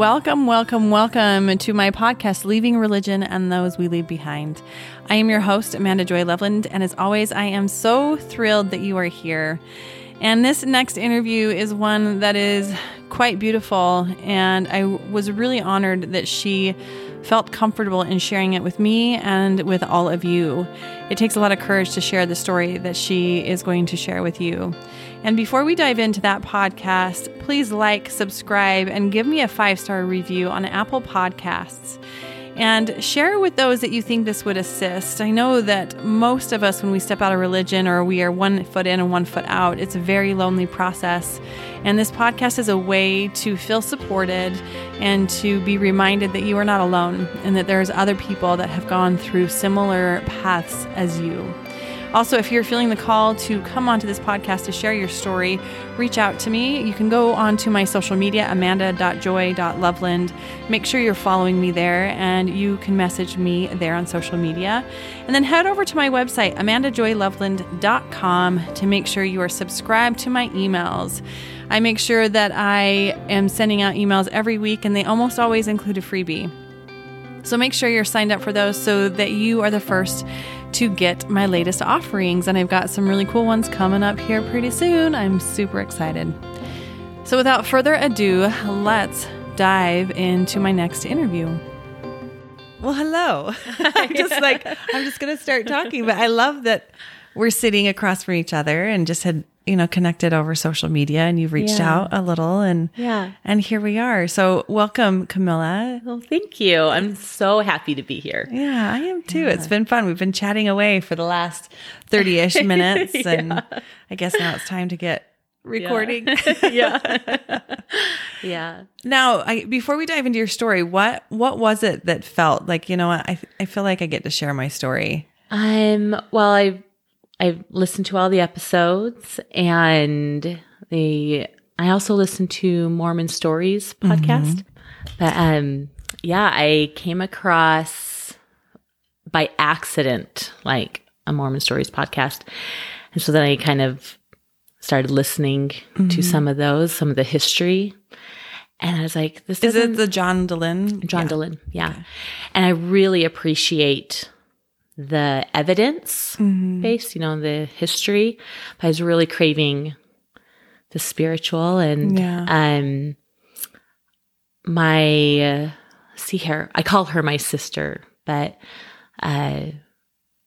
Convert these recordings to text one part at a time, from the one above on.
Welcome, welcome, welcome to my podcast, Leaving Religion and Those We Leave Behind. I am your host, Amanda Joy Loveland, and as always, I am so thrilled that you are here. And this next interview is one that is quite beautiful, and I was really honored that she felt comfortable in sharing it with me and with all of you. It takes a lot of courage to share the story that she is going to share with you. And before we dive into that podcast, please like, subscribe, and give me a five star review on Apple Podcasts. And share with those that you think this would assist. I know that most of us, when we step out of religion or we are one foot in and one foot out, it's a very lonely process. And this podcast is a way to feel supported and to be reminded that you are not alone and that there's other people that have gone through similar paths as you. Also, if you're feeling the call to come onto this podcast to share your story, reach out to me. You can go onto my social media, amanda.joy.loveland. Make sure you're following me there, and you can message me there on social media. And then head over to my website, amandajoyloveland.com, to make sure you are subscribed to my emails. I make sure that I am sending out emails every week, and they almost always include a freebie. So make sure you're signed up for those so that you are the first to get my latest offerings. And I've got some really cool ones coming up here pretty soon. I'm super excited. So without further ado, let's dive into my next interview. Well, hello. I'm just like, I'm just going to start talking, but I love that we're sitting across from each other and just had you know connected over social media and you've reached yeah. out a little and yeah. and here we are. So welcome camilla. Well thank you. I'm so happy to be here. Yeah i am too. Yeah. it's been fun. We've been chatting away for the last 30ish minutes yeah. and i guess now it's time to get recording. Yeah. Yeah. Now I, before we dive into your story what what was it that felt like you know what i i feel like i get to share my story? Um well i I've listened to all the episodes and the I also listened to Mormon Stories podcast. Mm-hmm. But um yeah, I came across by accident like a Mormon Stories podcast. And so then I kind of started listening mm-hmm. to some of those, some of the history. And I was like, this is it the John Dehlin? John yeah. Dehlin, yeah. Okay. And I really appreciate the evidence mm-hmm. based, you know, the history. But I was really craving the spiritual and yeah. um my uh, see here, I call her my sister, but uh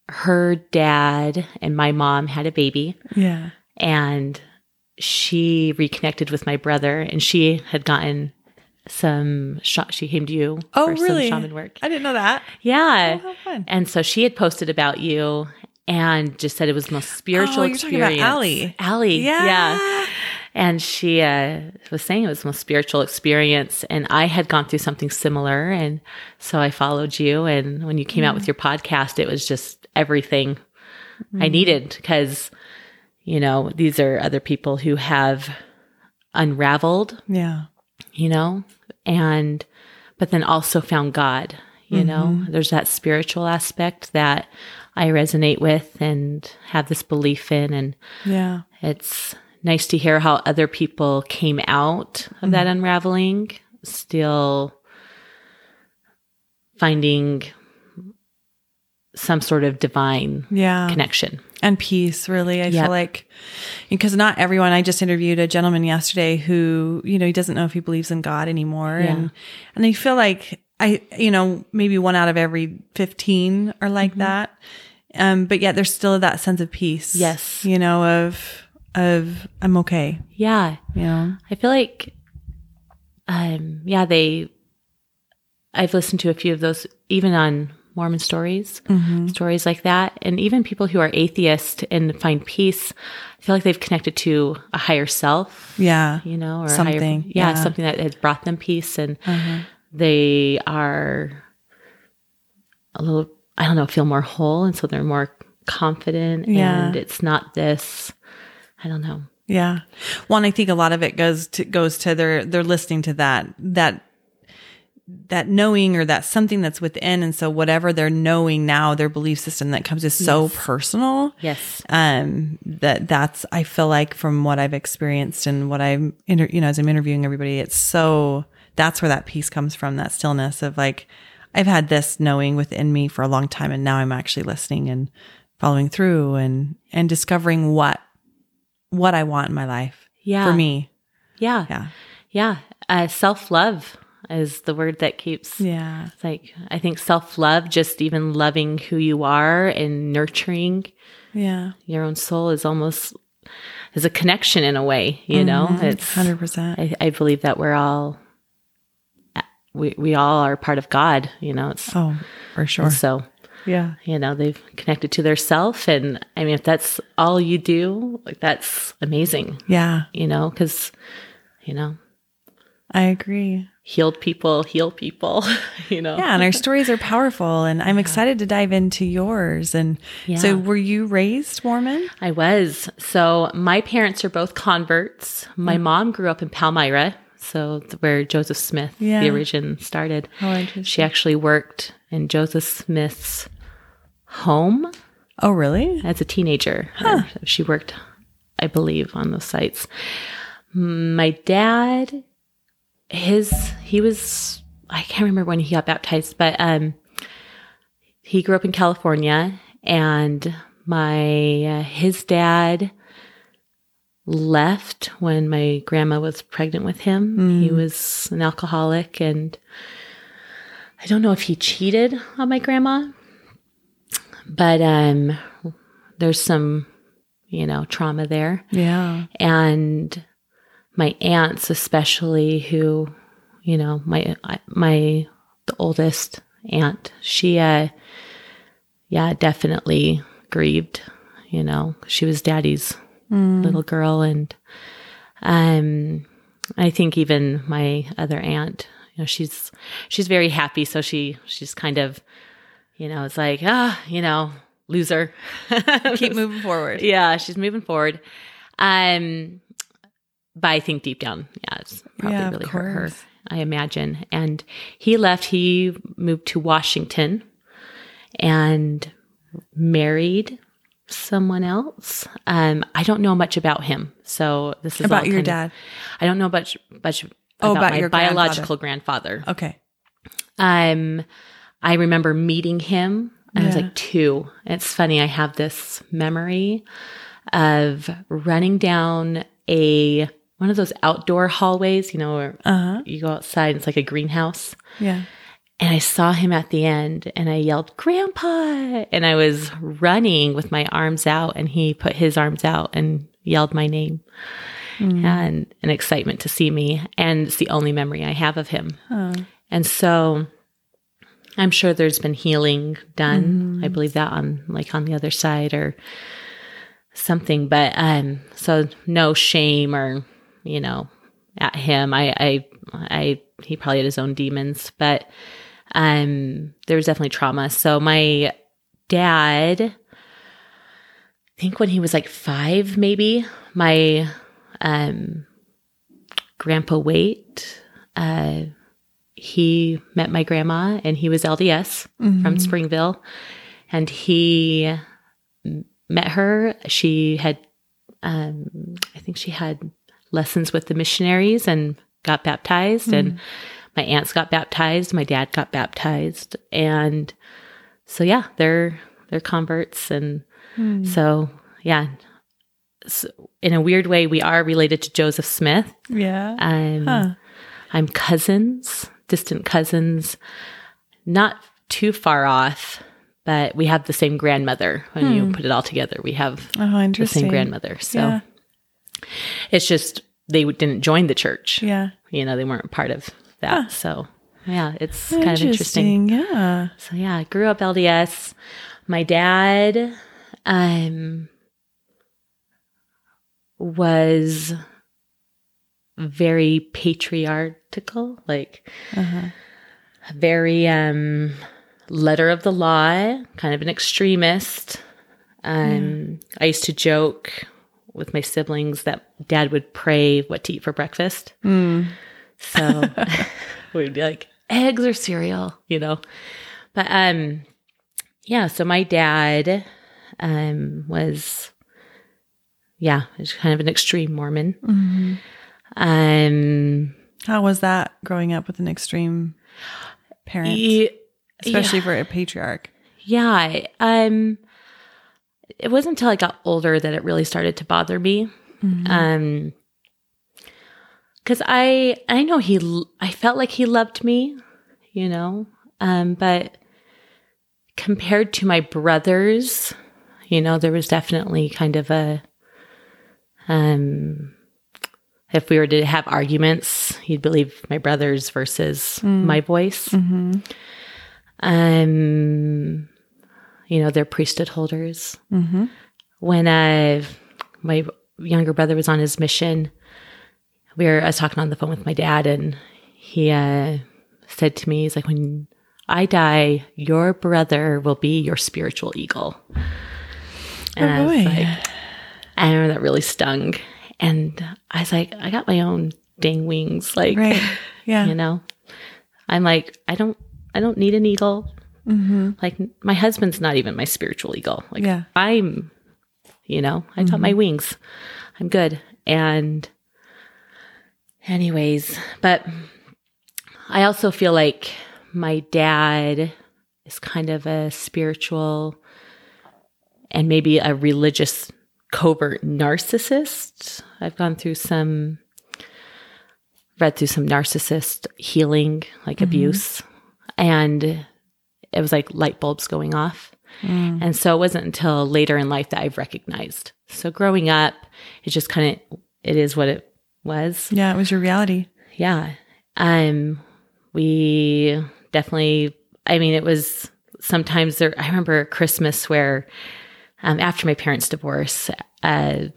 her dad and my mom had a baby. Yeah. And she reconnected with my brother and she had gotten some shot she came to you oh really? shaman work. I didn't know that. Yeah. Oh, and so she had posted about you and just said it was the most spiritual oh, you're experience talking about Allie. Allie yeah. yeah. And she uh, was saying it was the most spiritual experience. And i had gone through something similar. And so i followed you. And when you came mm. out with your podcast it was just everything mm. i needed. Because you know these are other people who have unraveled yeah you know, and, but then also found God, you mm-hmm. know, there's that spiritual aspect that I resonate with and have this belief in. And yeah, it's nice to hear how other people came out of mm-hmm. that unraveling, still finding some sort of divine yeah. connection and peace really i yep. feel like. Because not everyone i just interviewed a gentleman yesterday who you know he doesn't know if he believes in god anymore. Yeah. and and i feel like i you know maybe one out of every 15 are like mm-hmm. that. Um but yet there's still that sense of peace yes. you know of of i'm okay. Yeah. Yeah i feel like um yeah they i've listened to a few of those even on Mormon stories, mm-hmm. stories like that. And even people who are atheist and find peace, I feel like they've connected to a higher self. Yeah. You know, or something. Higher, yeah, yeah, something that has brought them peace. And mm-hmm. they are a little, I don't know, feel more whole. And so they're more confident. Yeah. And it's not this, I don't know. Yeah. One, I think a lot of it goes to, goes to their, they're listening to that, that that knowing or that something that's within and so whatever they're knowing now their belief system that comes is so yes. personal yes um that that's i feel like from what i've experienced and what i'm inter- you know as i'm interviewing everybody it's so that's where that peace comes from, that stillness of like, I've had this knowing within me for a long time and now I'm actually listening and following through and and discovering what what I want in my life. Yeah. For me. Yeah. Yeah. Yeah. Uh, self love is the word that keeps. Yeah. It's like, I think self love, just even loving who you are and nurturing Yeah. your own soul is almost is a connection in a way, you know? Mm-hmm. It's, hundred percent. I, I believe that we're all, we, we all are part of God, you know? It's Oh, for sure. so, Yeah. you know, they've connected to their self. And I mean, if that's all you do, like that's amazing, Yeah. you know? Cause, you know, I agree. Healed people heal people, you know? Yeah, and our stories are powerful and I'm excited to dive into yours. And Yeah. so were you raised Mormon? I was. So my parents are both converts. My mm. mom grew up in Palmyra, so where Joseph Smith, Yeah. the origin, started. Oh, interesting. She actually worked in Joseph Smith's home Oh, really? as a teenager. Or She worked, I believe, on those sites. My dad, his he was I can't remember when he got baptized, but um, he grew up in California, and my uh, his dad left when my grandma was pregnant with him. He was an alcoholic, and I don't know if he cheated on my grandma, but um, there's some you know trauma there Yeah. and my aunts especially who you know my my the oldest aunt she uh yeah definitely grieved you know she was daddy's little girl and um i think even my other aunt you know she's she's very happy so she she's kind of you know it's like ah you know loser Keep moving forward. yeah, she's moving forward. Um, but I think deep down, yeah, it's probably Yeah, really hurt her. I imagine. And he left. He moved to Washington and married someone else. Um, I don't know much about him, so this is About your kind of- dad. I don't know much much Oh, about, about my your biological grandfather. Okay. Um, I remember meeting him. I was like two. It's funny. I have this memory of running down a one of those outdoor hallways. You know, where Uh huh. you go outside. It's like a greenhouse. Yeah. And I saw him at the end, and I yelled, "Grandpa!" And I was running with my arms out, and he put his arms out and yelled my name. And an excitement to see me, and it's the only memory I have of him. And so I'm sure there's been healing done. I believe that on like on the other side or something. But um so no shame or, you know, at him. I I I he probably had his own demons, but um there was definitely trauma. So my dad I think when he was like 5 maybe, my um grandpa Wait uh he met my grandma and he was LDS from Springville and he met her. She had, um, I think she had lessons with the missionaries and got baptized and my aunts got baptized. My dad got baptized. And so, yeah, they're, they're converts. And so, yeah, so in a weird way, we are related to Joseph Smith. Yeah. Um, Huh. I'm cousins, distant cousins, not too far off, but we have the same grandmother. When you put it all together, we have Oh, the same grandmother. So Yeah. It's just they didn't join the church. Yeah. You know, they weren't part of that. So yeah, it's kind of interesting. Yeah. So yeah, I grew up LDS. My dad um was very patriarchal, like Uh-huh. very um letter of the law, kind of an extremist. Um I used to joke with my siblings that dad would pray what to eat for breakfast. Mm. So we'd be like, eggs or cereal, you know. But um yeah, so my dad um was yeah, was kind of an extreme Mormon. Mhm. Um How was that growing up with an extreme parent, especially for a patriarch? Yeah. Um, it wasn't until I got older that it really started to bother me. Um, cause I, I know he, I felt like he loved me, you know, um, but compared to my brothers, you know, there was definitely kind of a, um, if we were to have arguments, he'd believe my brothers versus my voice. Um, you know, they're priesthood holders. Mm-hmm. When uh, my younger brother was on his mission, we were, I was talking on the phone with my dad, and he uh, said to me, he's like, when I die, your brother will be your spiritual eagle. And I was boy. like, I remember that really stung. And I was like, I got my own dang wings. Like, Right. Yeah. you know i'm like i don't i don't need an eagle Mm-hmm. like my husband's not even my spiritual eagle. Like Yeah. i'm you know i got my mm-hmm. wings. I'm good. And anyways but i also feel like my dad is kind of a spiritual and maybe a religious covert narcissist. I've gone through some read through some narcissist healing, like mm-hmm. abuse, and it was like light bulbs going off. And so it wasn't until later in life that I've recognized. So growing up, it just kind of it is what it was. Yeah. It was your reality. Yeah. Um we definitely I mean it was sometimes there I remember Christmas where um after my parents' divorce, uh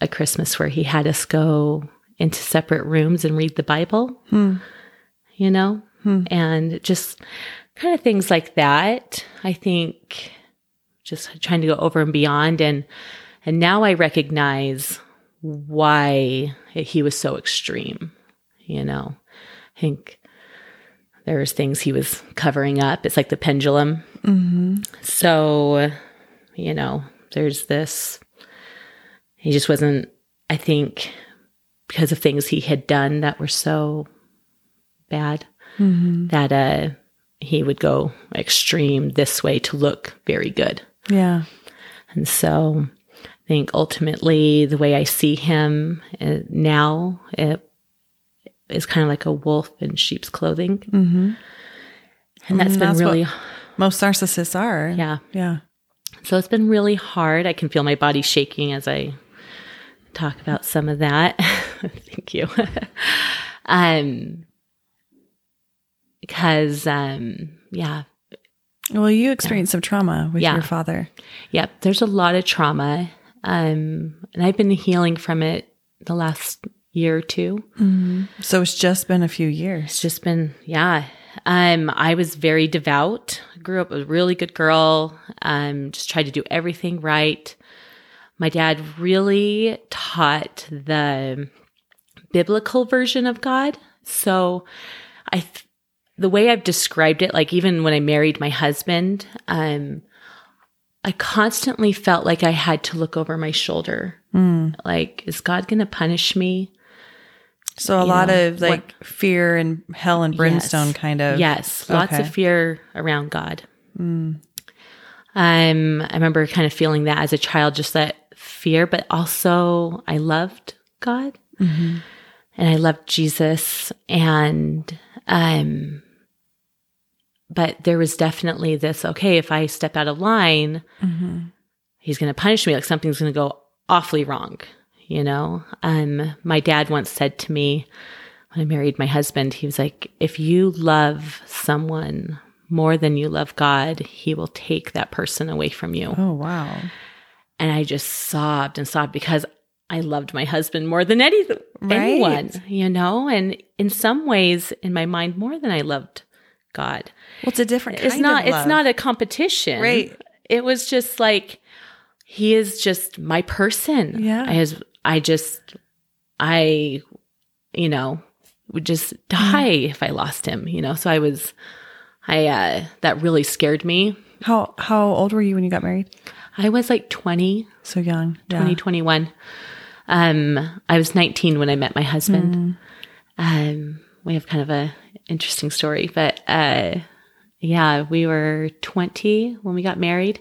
a Christmas where he had us go into separate rooms and read the Bible. You know? And just kind of things like that. I think just trying to go over and beyond and and now I recognize why he was so extreme. You know, I think there's things he was covering up. It's like the pendulum. So, you know, there's this. He just wasn't. I think because of things he had done that were so bad that uh he would go extreme this way to look very good. Yeah. And so I think ultimately the way I see him uh, now it is kind of like a wolf in sheep's clothing. Mm-hmm. And that's Mm, been that's really, Most narcissists are. yeah. Yeah. So it's been really hard. I can feel my body shaking as I talk about some of that. Thank you. um, because, um, yeah, Well, you experienced some trauma with Yeah. your father. Yep, there's a lot of trauma. Um, and I've been healing from it the last year or two. So it's just been a few years. It's just been, yeah. Um, I was very devout. Grew up a really good girl. Um, just tried to do everything right. My dad really taught the biblical version of God. So I, th- the way I've described it, like even when I married my husband, um, I constantly felt like I had to look over my shoulder. Like, is God going to punish me? So a You lot know, of like fear and hell and brimstone Yes. kind of. Yes, lots Okay. of fear around God. Um, I remember kind of feeling that as a child, just that fear, but also I loved God and I loved Jesus, and um, but there was definitely this. Okay, if I step out of line, He's going to punish me. Like something's going to go awfully wrong. You know, um, my dad once said to me when I married my husband, he was like, if you love someone more than you love God, he will take that person away from you. Oh wow. And I just sobbed and sobbed because I loved my husband more than any, anyone, you know, and in some ways in my mind more than I loved God. Well, it's a different. Kind It's not it's not a competition. Right. It was just like he is just my person. Yeah. I was I just I you know would just die if I lost him, you know. So I was I uh that really scared me. How how old were you when you got married? I was like 20, So young. Yeah. 20, 21. Um I was 19 when I met my husband. Mm. um, we have kind of a interesting story, but uh, yeah, we were 20 when we got married.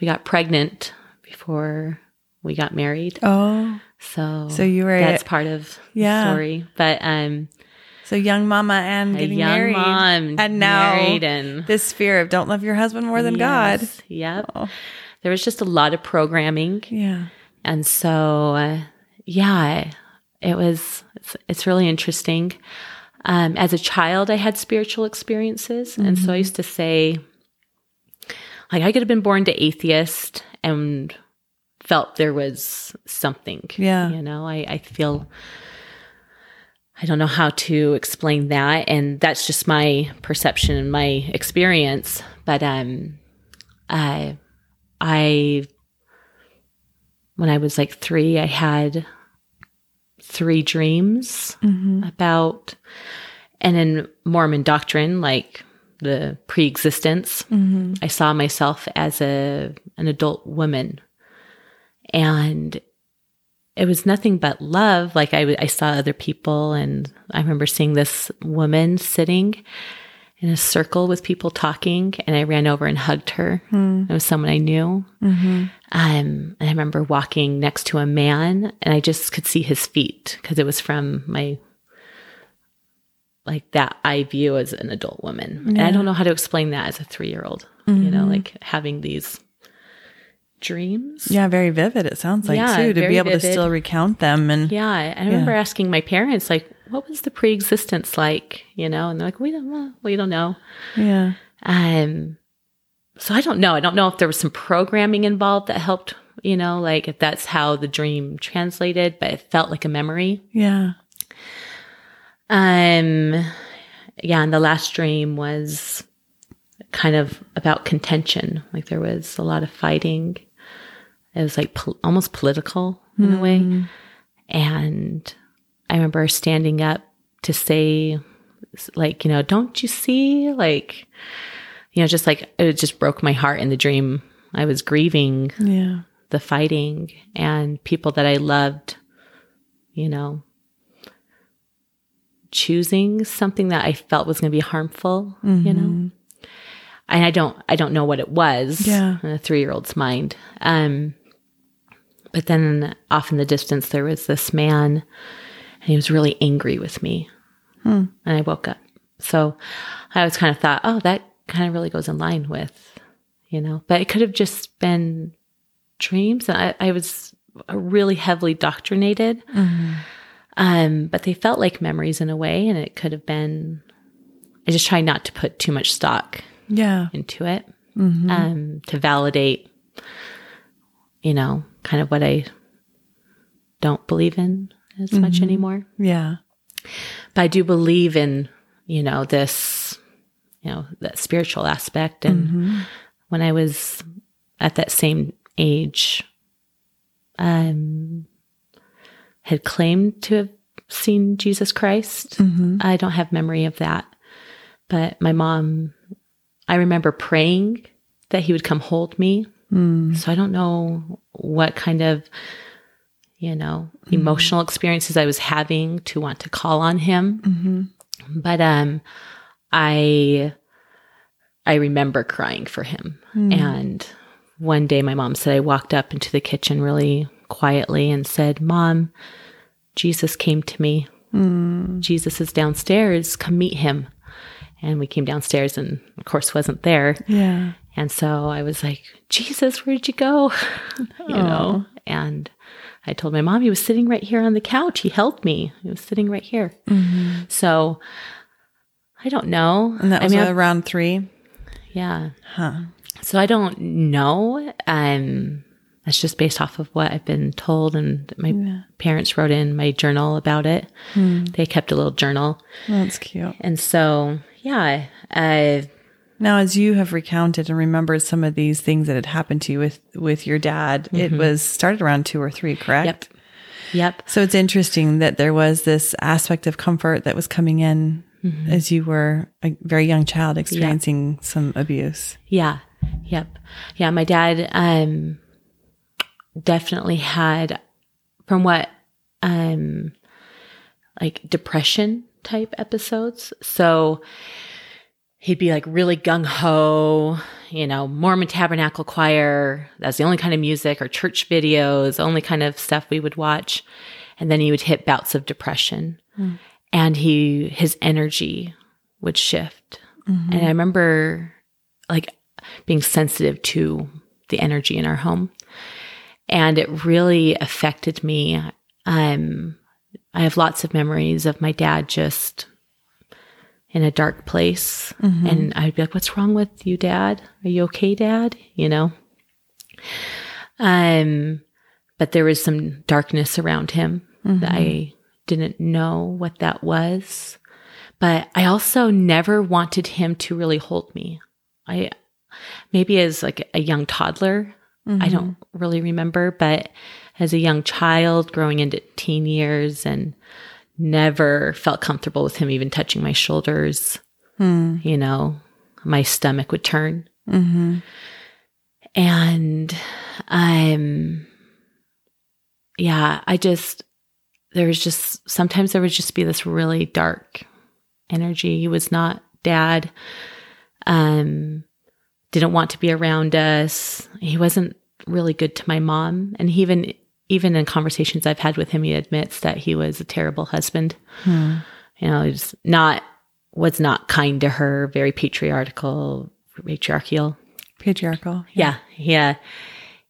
We got pregnant before we got married. Oh, So, So you were- that's part of Yeah. the story. But um, so young mama and getting young married, mom and now married and this fear of don't love your husband more than God. Yes, Yep. Oh. There was just a lot of programming. Yeah. And so, uh, yeah, it was, it's, it's really interesting. Um, as a child, I had spiritual experiences. And so I used to say, like, I could have been born to atheist and felt there was something. Yeah. You know, I, I feel, I don't know how to explain that. And that's just my perception and my experience. But, um, I, I when I was like three, I had three dreams mm-hmm. about, and in Mormon doctrine, like the pre-existence, mm-hmm. I saw myself as a an adult woman, and it was nothing but love. Like I saw other people, and I remember seeing this woman sitting in a circle with people talking, and I ran over and hugged her. Hmm. It was someone I knew. Mm-hmm. Um, and I remember walking next to a man and I just could see his feet because it was from my, like that I view as an adult woman. And I don't know how to explain that as a three year old, you know, mm-hmm. like having these dreams. Yeah, very vivid. It sounds like Yeah, too to be able to still recount them and Yeah. I I remember asking my parents, like, what was the pre existence like? You know, and they're like, we don't, well, we don't know. yeah, Um, so I don't know. I don't know if there was some programming involved that helped, you know, like if that's how the dream translated, but it felt like a memory. yeah, Um, yeah, and the last dream was kind of about contention. Like there was a lot of fighting. It was like pol- almost political in a way. And I remember standing up to say, like, you know, don't you see? Like, you know, just like it just broke my heart in the dream. I was grieving yeah, the fighting and people that I loved, you know, choosing something that I felt was going to be harmful, you know. And I don't I don't know what it was Yeah. in a 3-year-old's mind. Um but then off in the distance there was this man and he was really angry with me. And I woke up. So I always kind of thought, oh, that kind of really goes in line with, you know, but it could have just been dreams. And I, I was really heavily doctrinated. Um, but they felt like memories in a way, and it could have been. I just try not to put too much stock yeah, into it um, to validate, you know, kind of what I don't believe in as much mm-hmm. anymore. yeah, But I do believe in, you know, this, you know, that spiritual aspect. And mm-hmm. when I was at that same age, um, had claimed to have seen Jesus Christ. Mm-hmm. I don't have memory of that. But my mom, I remember praying that he would come hold me. Mm. So I don't know what kind of, you know, mm-hmm. emotional experiences I was having to want to call on him. Mm-hmm. But um I I remember crying for him. Mm. And one day my mom said I walked up into the kitchen really quietly and said, "Mom, Jesus came to me. Mm. Jesus is downstairs. Come meet him." And we came downstairs and of course wasn't there. yeah, And so I was like, Jesus, where did you go? you know? Oh. And I told my mom he was sitting right here on the couch. He held me. He was sitting right here. So I don't know. and that I was mean, I- around three. yeah. Huh. So I don't know. Um, that's just based off of what I've been told, and my parents wrote in my journal about it. They kept a little journal, That's cute. and so yeah, uh, Now, as you have recounted and remembered some of these things that had happened to you with with your dad, it was started around two or three, correct? Yep. yep, So it's interesting that there was this aspect of comfort that was coming in as you were a very young child experiencing some abuse. Yeah. Yep. Yeah. My dad, um, definitely had, from what, um, like depression type episodes. So he'd be like really gung ho, you know, Mormon Tabernacle Choir. That's the only kind of music or church videos, only kind of stuff we would watch. And then he would hit bouts of depression mm. and he, his energy would shift. Mm-hmm. And I remember like being sensitive to the energy in our home. And it really affected me. Um, I have lots of memories of my dad just in a dark place. Mm-hmm. And I'd be like, What's wrong with you, dad? Are you okay, dad? You know? Um, but there was some darkness around him mm-hmm. that I didn't know what that was. But I also never wanted him to really hold me. I maybe as like a young toddler, mm-hmm. I don't really remember, but as a young child growing into teen years and never felt comfortable with him even touching my shoulders. Hmm. You know, my stomach would turn. Mm-hmm. And I'm, yeah, I just, there was just, sometimes there would just be this really dark energy. He was not dad. Um, didn't want to be around us. He wasn't really good to my mom. And he even even in conversations I've had with him, he admits that he was a terrible husband. Hmm. You know, he's not was not kind to her, very patriarchal, patriarchal, patriarchal. Yeah, yeah.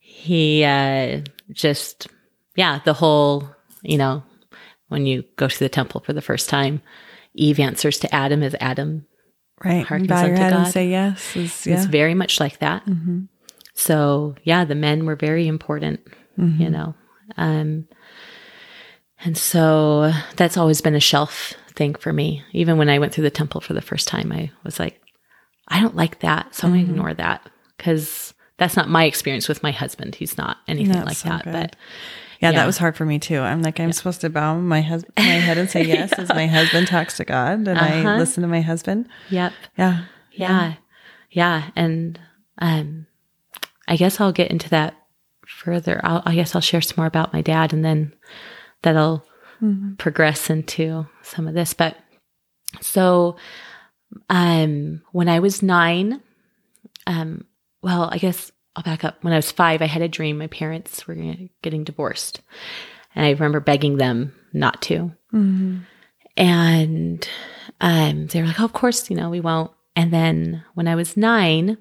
He uh, just yeah, the whole you know when you go to the temple for the first time, Eve answers to Adam as Adam. Right, bow your head God. and say yes. Is, yeah. It's very much like that. Mm-hmm. So yeah, the men were very important. Mm-hmm. You know, um, and so that's always been a shelf thing for me. Even when I went through the temple for the first time, I was like, I don't like that. So I'm going to ignore that because that's not my experience with my husband. He's not anything that's like so that. Good. But yeah, yeah, that was hard for me too. I'm like, I'm yeah. supposed to bow my husband, my head and say yes yeah. as my husband talks to God and uh-huh. I listen to my husband. Yep. Yeah. Yeah. Yeah. And, um, I guess I'll get into that further, I'll, i guess I'll share some more about my dad and then that'll mm-hmm. progress into some of this. But so, um, when I was nine, um, well, I guess I'll back up. When I was five, I had a dream. My parents were getting divorced. And I remember begging them not to. Mm-hmm. And um, they were like, oh, of course, you know, we won't. And then when I was nine,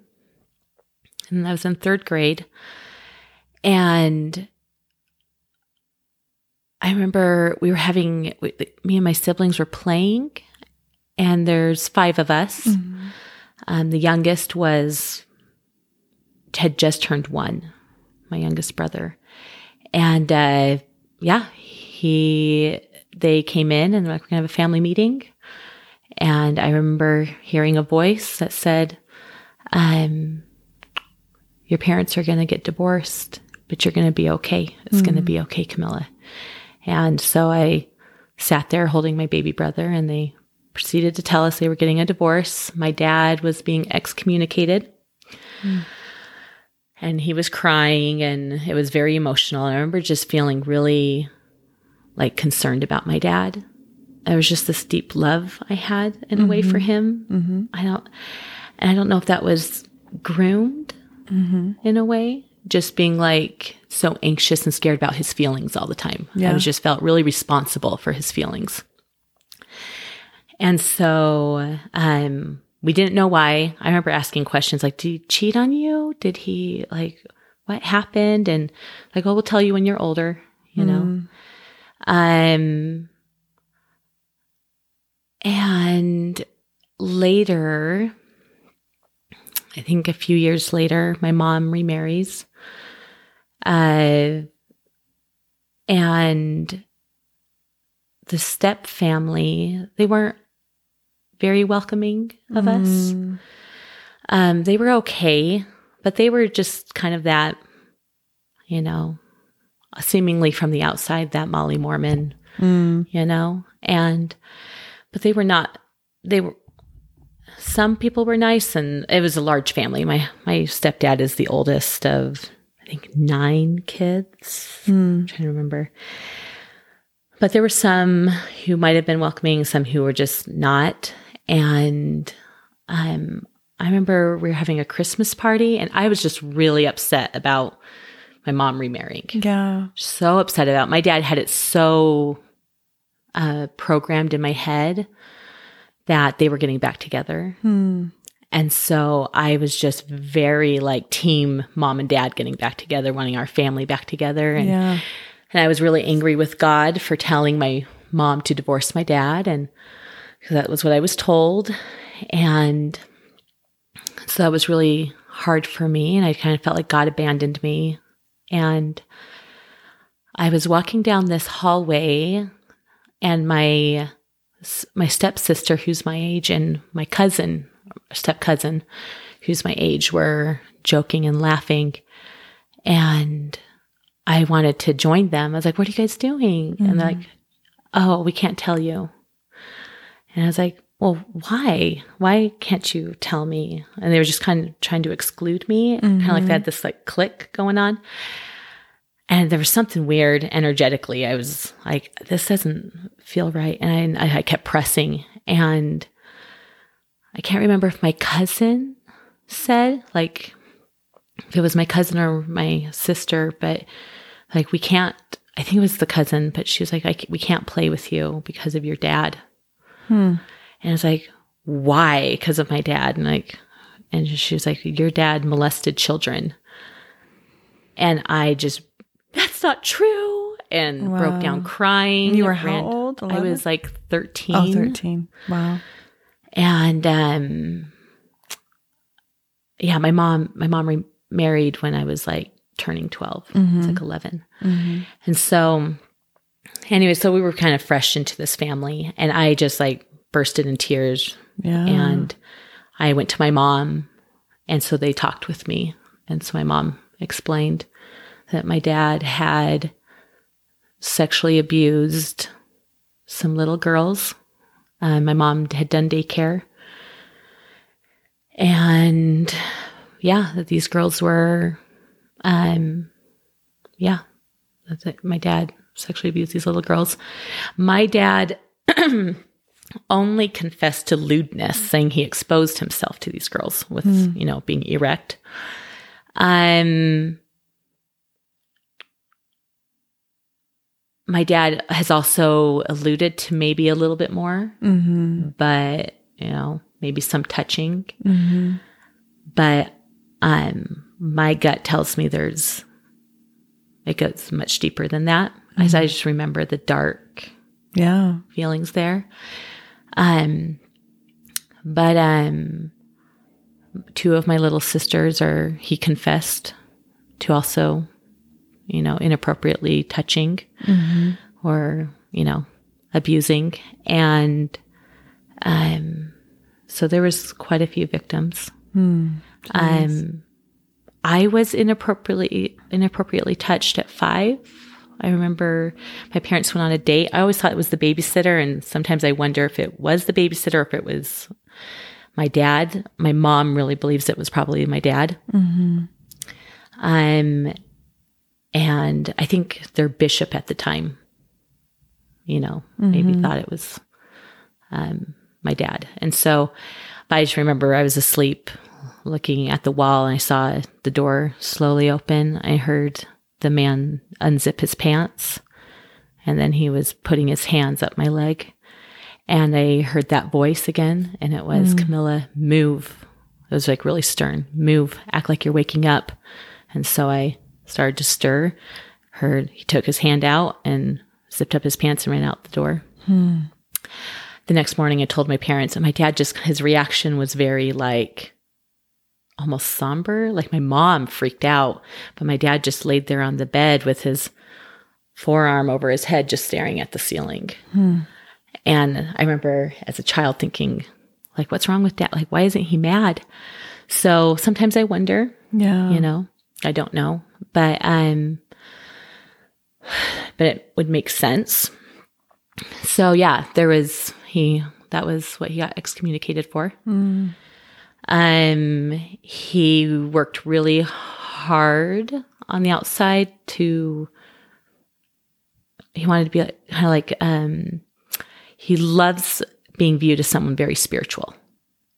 and I was in third grade, and I remember we were having, me and my siblings were playing, and there's five of us. Mm-hmm. Um, the youngest was, had just turned one, my youngest brother. And uh, yeah, he, they came in and like, we're going to have a family meeting. And I remember hearing a voice that said, um, your parents are going to get divorced but you're going to be okay. It's mm. going to be okay, Camilla. And so I sat there holding my baby brother and they proceeded to tell us they were getting a divorce. My dad was being excommunicated. Mm. And he was crying and it was very emotional. I remember just feeling really like concerned about my dad. There was just this deep love I had in mm-hmm. a way for mm-hmm. him. Mm-hmm. I don't, and I don't know if that was groomed mm-hmm. in a way just being like so anxious and scared about his feelings all the time. Yeah. I was just felt really responsible for his feelings. And so um, we didn't know why. I remember asking questions like, Did he cheat on you? Did he like what happened? And like, oh, we'll tell you when you're older, you know. Mm. Um and later I think a few years later, my mom remarries. Uh, and the step family, they weren't very welcoming of mm. us. Um, they were okay, but they were just kind of that, you know, seemingly from the outside, that Molly Mormon, mm. you know, and, but they were not, they were, some people were nice and it was a large family. My, my stepdad is the oldest of think nine kids. Mm. I'm trying to remember. but there were some who might have been welcoming, some who were just not. And um, I remember we were having a Christmas party, and I was just really upset about my mom remarrying. Yeah. So upset about. My dad had it so uh, programmed in my head that they were getting back together. Hmm. And so I was just very like team mom and dad getting back together, wanting our family back together. And, Yeah. and I was really angry with God for telling my mom to divorce my dad. And that was what I was told. And so that was really hard for me. And I kind of felt like God abandoned me. And I was walking down this hallway and my my stepsister who's my age and my cousin step cousin who's my age were joking and laughing. And i wanted to join them. I was like what are you guys doing? And they're mm-hmm. like oh we can't tell you. And i was like well why? Why can't you tell me? And they were just kind of trying to exclude me. Kind of like they had mm-hmm. this like click going on. And there was something weird energetically. I was like, this doesn't feel right. And I, I kept pressing. And I can't remember if my cousin said, like, if it was my cousin or my sister, but like, we can't, I think it was the cousin, but she was like, I, we can't play with you because of your dad. Hmm. And I was like, why? Because of my dad. And like, and she was like, your dad molested children. And I just, that's not true. And broke down Wow. crying. You were how Ran- old? I was like 13. Oh, 13. Wow. And, um, yeah, my mom, my mom remarried when I was like turning 12. It's like 11. Mhm. And so, anyway, so we were kind of fresh into this family, and I just like bursted in tears. Yeah. And I went to my mom, and so they talked with me. And so my mom explained that my dad had sexually abused some little girls. Uh, my mom had done daycare. And yeah, these girls were, um, yeah, that's it. My dad sexually abused these little girls. My dad only confessed to lewdness, saying he exposed himself to these girls with, you know, being erect. Um, my dad has also alluded to maybe a little bit more, Mm-hmm. but you know, maybe some touching. Mm-hmm. But um, my gut tells me there's it goes much deeper than that. As I just remember the dark Yeah. feelings there. Um, but um, two of my little sisters are he confessed to also, you know, inappropriately touching or you know abusing, and um, so there was quite a few victims. Hmm. Um, I was inappropriately inappropriately touched at five. I remember my parents went on a date. I always thought it was the babysitter, and sometimes I wonder if it was the babysitter or if it was my dad. My mom really believes it was probably my dad. Mm-hmm. Um, and I think their bishop at the time, you know, maybe thought it was um, my dad. And so I just remember I was asleep looking at the wall and I saw the door slowly open. I heard the man unzip his pants and then he was putting his hands up my leg. And I heard that voice again and it was Camilla, move. It was like really stern. Move, act like you're waking up. And so I started to stir. Heard he took his hand out and zipped up his pants and ran out the door. Hmm. The next morning, I told my parents, and my dad just, his reaction was very like almost somber. Like my mom freaked out, but my dad just laid there on the bed with his forearm over his head, just staring at the ceiling. Hmm. And I remember as a child thinking, like, what's wrong with dad? Like, why isn't he mad? So sometimes I wonder, Yeah. you know i don't know but um but it would make sense so yeah there was he that was what he got excommunicated for Mm. um he worked really hard on the outside to he wanted to be like, kind of like um he loves being viewed as someone very spiritual.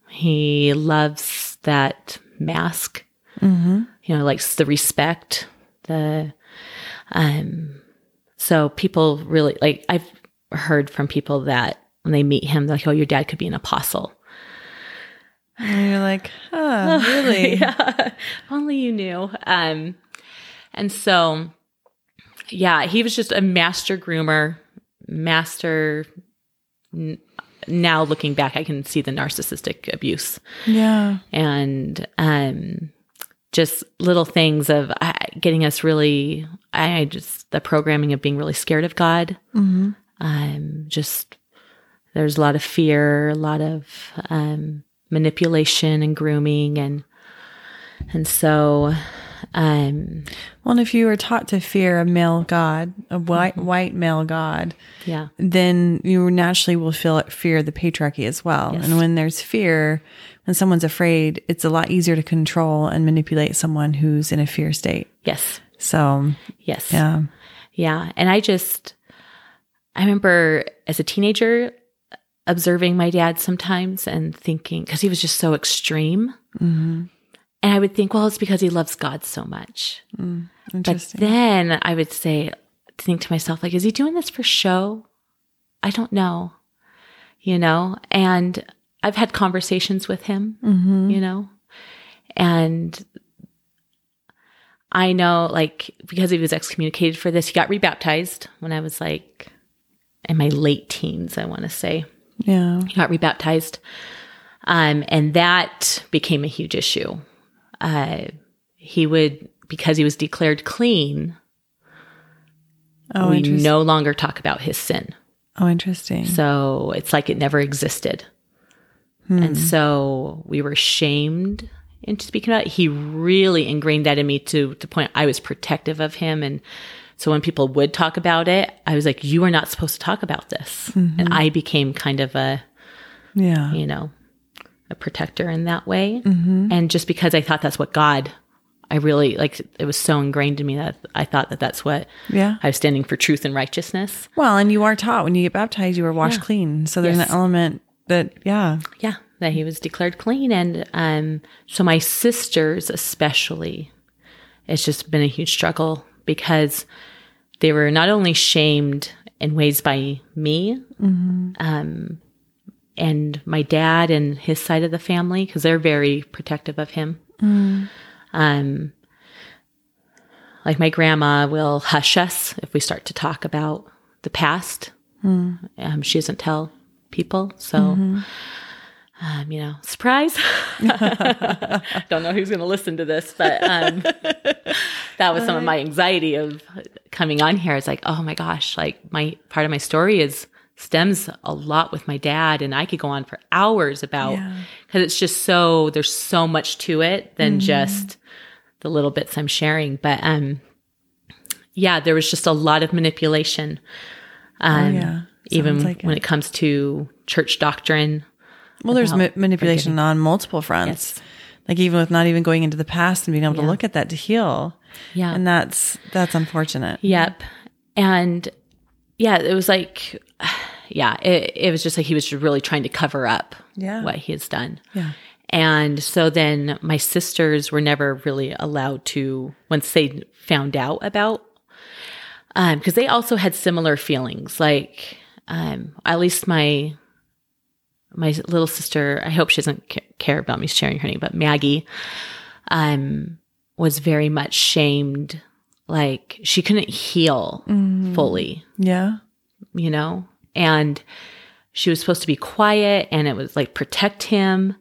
He loves that mask. Mm-hmm. You know, like the respect, the um so people really like I've heard from people that when they meet him, they're like, "Oh, your dad could be an apostle." And you're like, oh, really? yeah, only you knew. Um, and so, yeah, he was just a master groomer, master. n- Now looking back, I can see the narcissistic abuse Yeah. and um, just little things of uh, getting us really. I just the programming of being really scared of God. Mm-hmm. Um, just there's a lot of fear, a lot of um, manipulation and grooming, and and so um, Well, and if you were taught to fear a male god, a white white male god, yeah, then you naturally will feel fear the patriarchy as well. Yes. And when there's fear, when someone's afraid, it's a lot easier to control and manipulate someone who's in a fear state. yes, So, yes, yeah. Yeah. And I just, I remember as a teenager observing my dad sometimes and thinking, because he was just so extreme. hmm And I would think, well, it's because he loves God so much. But then I would say, think to myself, like, is he doing this for show? I don't know. You know? And I've had conversations with him, hmm you know? And I know, like, because he was excommunicated for this, he got rebaptized when I was like in my late teens, I want to say. Yeah. He got rebaptized. Um, and that became a huge issue. Uh, he would, because he was declared clean, Oh, we no longer talk about his sin. oh, interesting. So it's like it never existed. Hmm. And so we were shamed into speaking about it. He really ingrained that in me to the point I was protective of him. And so when people would talk about it, I was like, you are not supposed to talk about this. Mm-hmm. And I became kind of a, yeah. you know, a protector in that way. Mm-hmm. And just because I thought that's what God, I really like, it was so ingrained in me that I thought that that's what Yeah. I was standing for truth and righteousness. Well, and you are taught when you get baptized, you are washed Yeah. clean. So there's Yes. an element that, yeah. yeah that he was declared clean and um so my sisters especially it's just been a huge struggle because they were not only shamed in ways by me um and my dad and his side of the family because they're very protective of him um like my grandma will hush us if we start to talk about the past um, she doesn't tell people so um, you know, surprise. Don't know who's going to listen to this, but um, that was some of my anxiety of coming on here. It's like, oh my gosh, like my part of my story is stems a lot with my dad, and I could go on for hours about Yeah. because it's just so there's so much to it than just the little bits I'm sharing. But um, yeah, there was just a lot of manipulation. Um, yeah. even like when it. it comes to church doctrine. Well, there's ma- manipulation on multiple fronts. Yes. Like even with not even going into the past and being able to look at that to heal. Yeah. And that's that's unfortunate. Yep. And yeah, it was like, yeah, it, it was just like he was just really trying to cover up Yeah. what he has done. Yeah. And so then my sisters were never really allowed to, once they found out about, um, because they also had similar feelings. Like, um, at least my my little sister, I hope she doesn't ca- care about me sharing her name, but Maggie, um, was very much shamed. Like she couldn't heal mm-hmm. fully Yeah. you know? And she was supposed to be quiet and it was like protect him.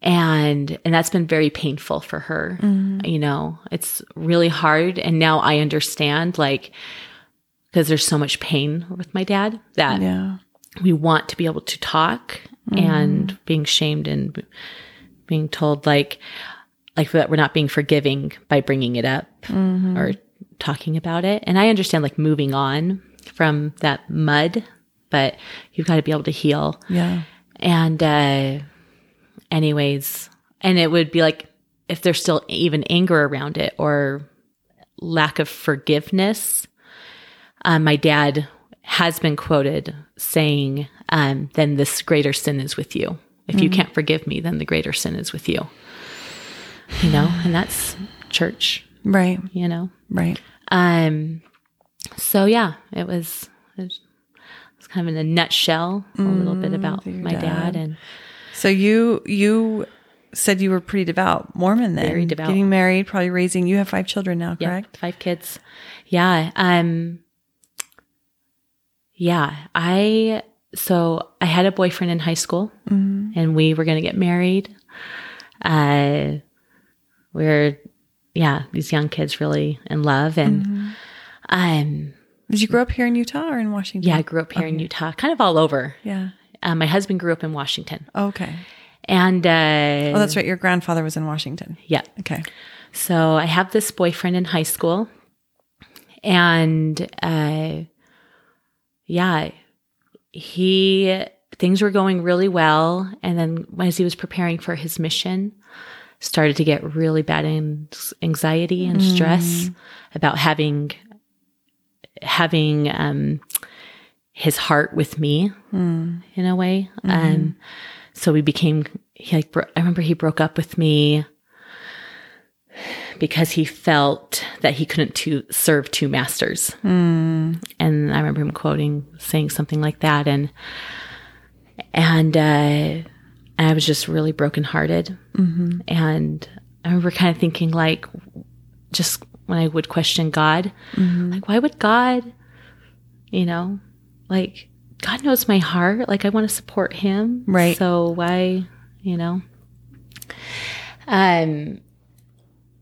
And and that's been very painful for her mm-hmm. you know? It's really hard. And now i understand like because there's so much pain with my dad that Yeah. we want to be able to talk mm-hmm. and being shamed and being told like like that we're not being forgiving by bringing it up or talking about it and i understand like moving on from that mud but you've got to be able to heal Yeah. and uh anyways and it would be like if there's still even anger around it or lack of forgiveness um, my dad has been quoted saying, um, then this greater sin is with you. If you can't forgive me, then the greater sin is with you. You know, and that's church, Right. you know. Right. Um, so yeah, it was, it was, it was kind of in a nutshell, a little bit about my dad. dad. and So you you said you were pretty devout Mormon then. Very devout. Getting married, probably raising. You have five children now, correct? five kids. Yeah. Um, yeah, I, so I had a boyfriend in high school and we were going to get married. Uh, we are yeah, these young kids really in love. And, um, Did you grow up here in Utah or in Washington? yeah, I grew up here in Utah, kind of all over. Yeah. Um, my husband grew up in Washington Okay. and, uh, Oh, that's right. Your grandfather was in Washington. yeah. Okay. So I have this boyfriend in high school, and uh, yeah, he things were going really well, and then as he was preparing for his mission, started to get really bad anxiety and stress about having having um, his heart with me in a way. Um, so we became. He like bro- I remember he broke up with me because he felt that he couldn't to serve two masters. And I remember him quoting, saying something like that. And, and, uh, I was just really brokenhearted. And I remember kind of thinking like, just when I would question God, like, why would God, you know, like, God knows my heart. Like, I want to support him. Right. So why, you know? Um,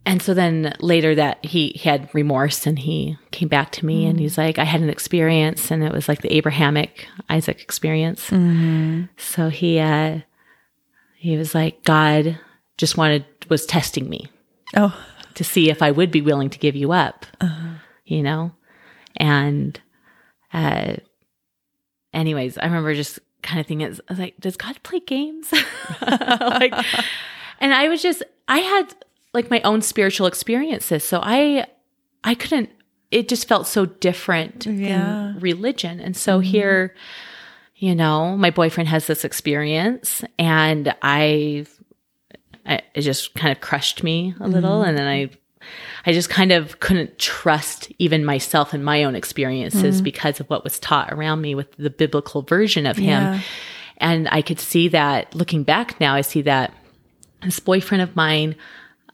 and so then later that he, he had remorse and he came back to me and he's like, I had an experience and it was like the Abrahamic Isaac experience. So he, uh, he was like, God just wanted, was testing me Oh, to see if I would be willing to give you up, you know? And, uh, anyways, I remember just kind of thinking, I was like, does God play games? like, and I was just, I had like my own spiritual experiences. So I, I couldn't, it just felt so different Yeah. in religion. And so here, you know, my boyfriend has this experience and I, I it just kind of crushed me a little. And then I, I just kind of couldn't trust even myself and my own experiences because of what was taught around me with the biblical version of him. Yeah. And I could see that looking back now, I see that this boyfriend of mine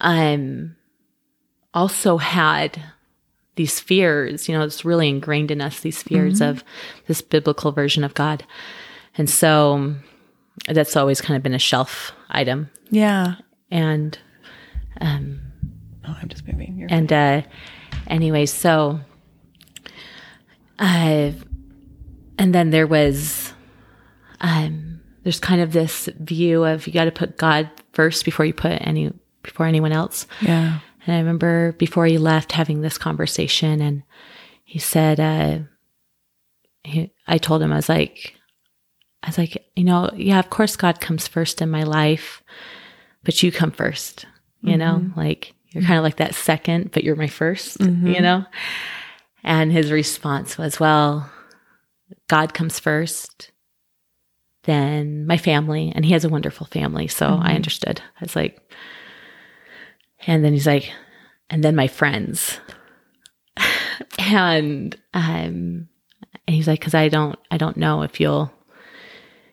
um also had these fears, you know, it's really ingrained in us, these fears of this biblical version of God. And so that's always kind of been a shelf item. yeah. And um, Oh, I'm just moving. You're and uh anyway, so uh and then there was um there's kind of this view of you got to put God first before you put any before anyone else. yeah. And I remember before he left having this conversation and he said, uh, he, I told him, I was like, I was like, you know, yeah, of course God comes first in my life, but you come first, you know, mm-hmm. like you're kind of like that second, but you're my 1st you mm-hmm. know? And his response was, well, God comes first, then my family, and he has a wonderful family. So I mm-hmm. understood. I was like, and then he's like, and then my friends. and um and he's like, cause I don't I don't know if you'll,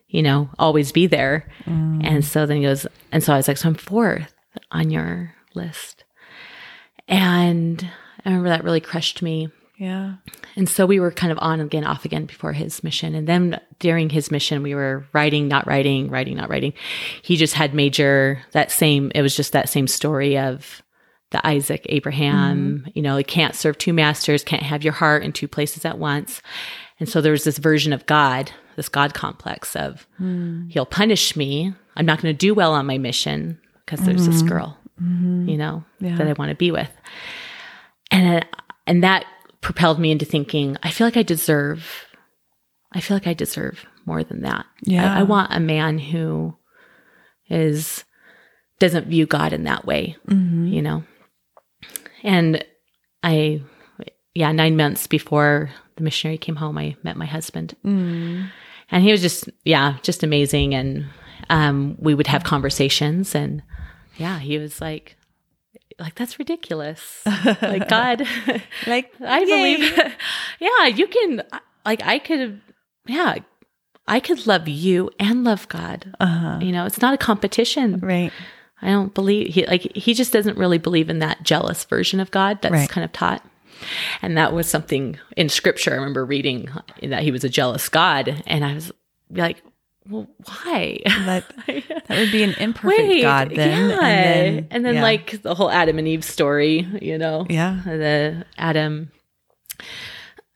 you know, always be there. And so then he goes, and so I was like, so I'm fourth on your list. And I remember that really crushed me. Yeah. And so we were kind of on again, off again before his mission. And then during his mission, we were writing, not writing, writing, not writing. He just had major, that same, it was just that same story of the Isaac, Abraham, mm-hmm. you know, you can't serve two masters, can't have your heart in two places at once. And so there was this version of God, this God complex of mm. he'll punish me. I'm not going to do well on my mission because there's this mm-hmm. girl, mm-hmm. you know, Yeah. that I want to be with. And and that propelled me into thinking, I feel like I deserve I feel like I deserve more than that. Yeah. I, I want a man who is doesn't view God in that way, you know. And I yeah, 9 months before the missionary came home, I met my husband. Mm. And he was just, yeah, just amazing. And um, we would have conversations. And yeah, he was like, like, that's ridiculous. like, God, Like, I yay. believe, yeah, you can, like, I could, yeah, I could love you and love God. Uh-huh. You know, it's not a competition. Right. I don't believe he like he just doesn't really believe in that jealous version of God that's Right. kind of taught. And that was something in scripture. I remember reading that he was a jealous God, and I was like, "Well, why?" That that would be an imperfect Wait, God then. yeah. And then, yeah. like the whole Adam and Eve story, you know, Yeah. the Adam,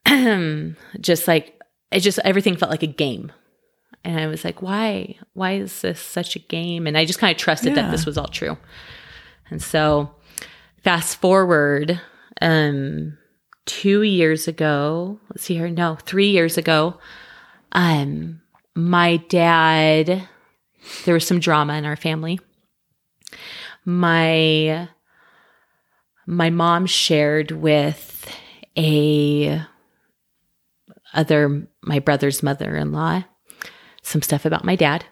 just like it just everything felt like a game. And I was like, why? Why is this such a game? And I just kind of trusted Yeah. that this was all true. And so fast forward um 2 years ago, let's see here, no, 3 years ago, um my dad there was some drama in our family. My my mom shared with a other my brother's mother-in-law some stuff about my dad.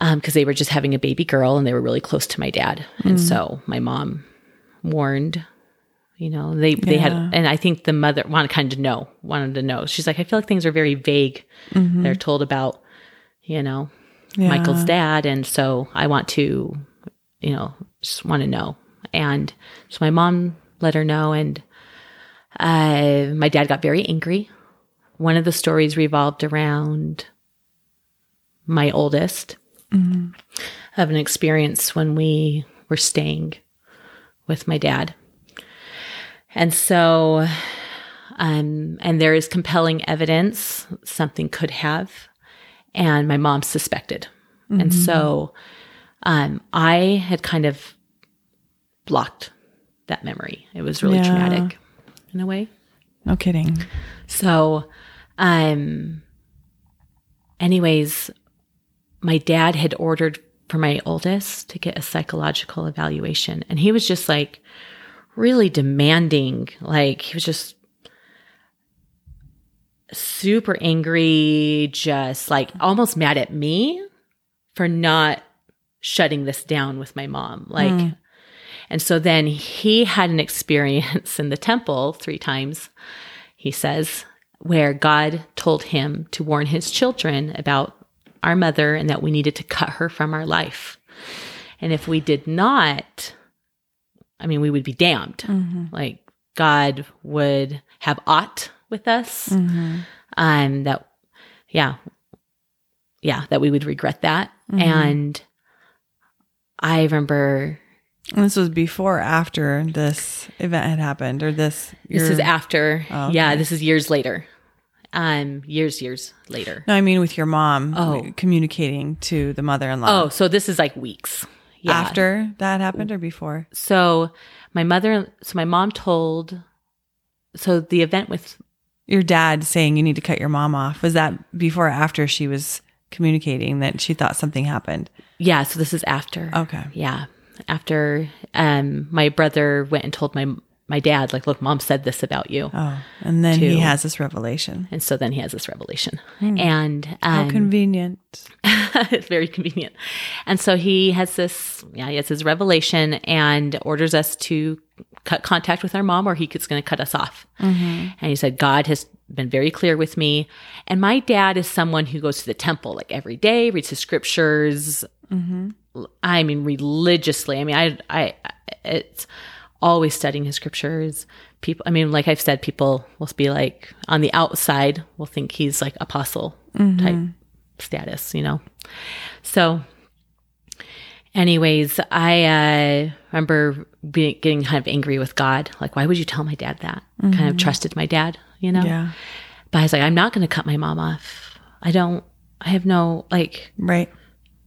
Um, because they were just having a baby girl and they were really close to my dad. And hmm. so my mom warned you know they they had and i think the mother wanted kind of know wanted to know she's like i feel like things are very vague Mhm. they're told about you know Yeah. Michael's dad. And so I want to, you know, just want to know. And so my mom let her know. And uh, my dad got very angry. One of the stories revolved around my oldest of an experience when we were staying with my dad. And so, um, and there is compelling evidence something could have and my mom suspected. And so um, I had kind of blocked that memory. It was really Yeah. traumatic in a way. No kidding. So, um, anyways, my dad had ordered for my oldest to get a psychological evaluation, and he was just like really demanding. Like he was just super angry, just like almost mad at me for not shutting this down with my mom. Like, hmm. and so then he had an experience in the temple three times, he says, where God told him to warn his children about our mother and that we needed to cut her from our life. And if we did not, I mean, we would be damned. Like, God would have aught with us. Mm-hmm. Um, that, yeah, yeah, that we would regret that. And I remember And this was before or after this event had happened, or this. This is after. Oh, Yeah, this is years later. Um, years, years later. No, I mean with your mom Oh. communicating to the mother-in-law. Oh, so this is like weeks. Yeah. after that happened or before? So my mother, so my mom told. So the event with Your dad saying you need to cut your mom off was that before or after she was communicating that she thought something happened? yeah, so this is after. Okay. Yeah, after um my brother went and told my my dad like, look, mom said this about you, Oh, and then he has this revelation. and so then he has this revelation, hmm. and How um, convenient. it's very convenient. And so he has this, yeah, he has his revelation and orders us to cut contact with our mom or he's going to cut us off. Mm-hmm. And he said, God has been very clear with me. And my dad is someone who goes to the temple like every day, reads his scriptures. Mm-hmm. I mean, religiously. I mean, I, I, it's always studying his scriptures. People, I mean, like I've said, people will be like on the outside will think he's like apostle type status, you know? So, anyways, I uh, remember being, getting kind of angry with God. Like, why would you tell my dad that? Kind of trusted my dad, you know? Yeah. But I was like, I'm not going to cut my mom off. I don't, I have no, like, Right.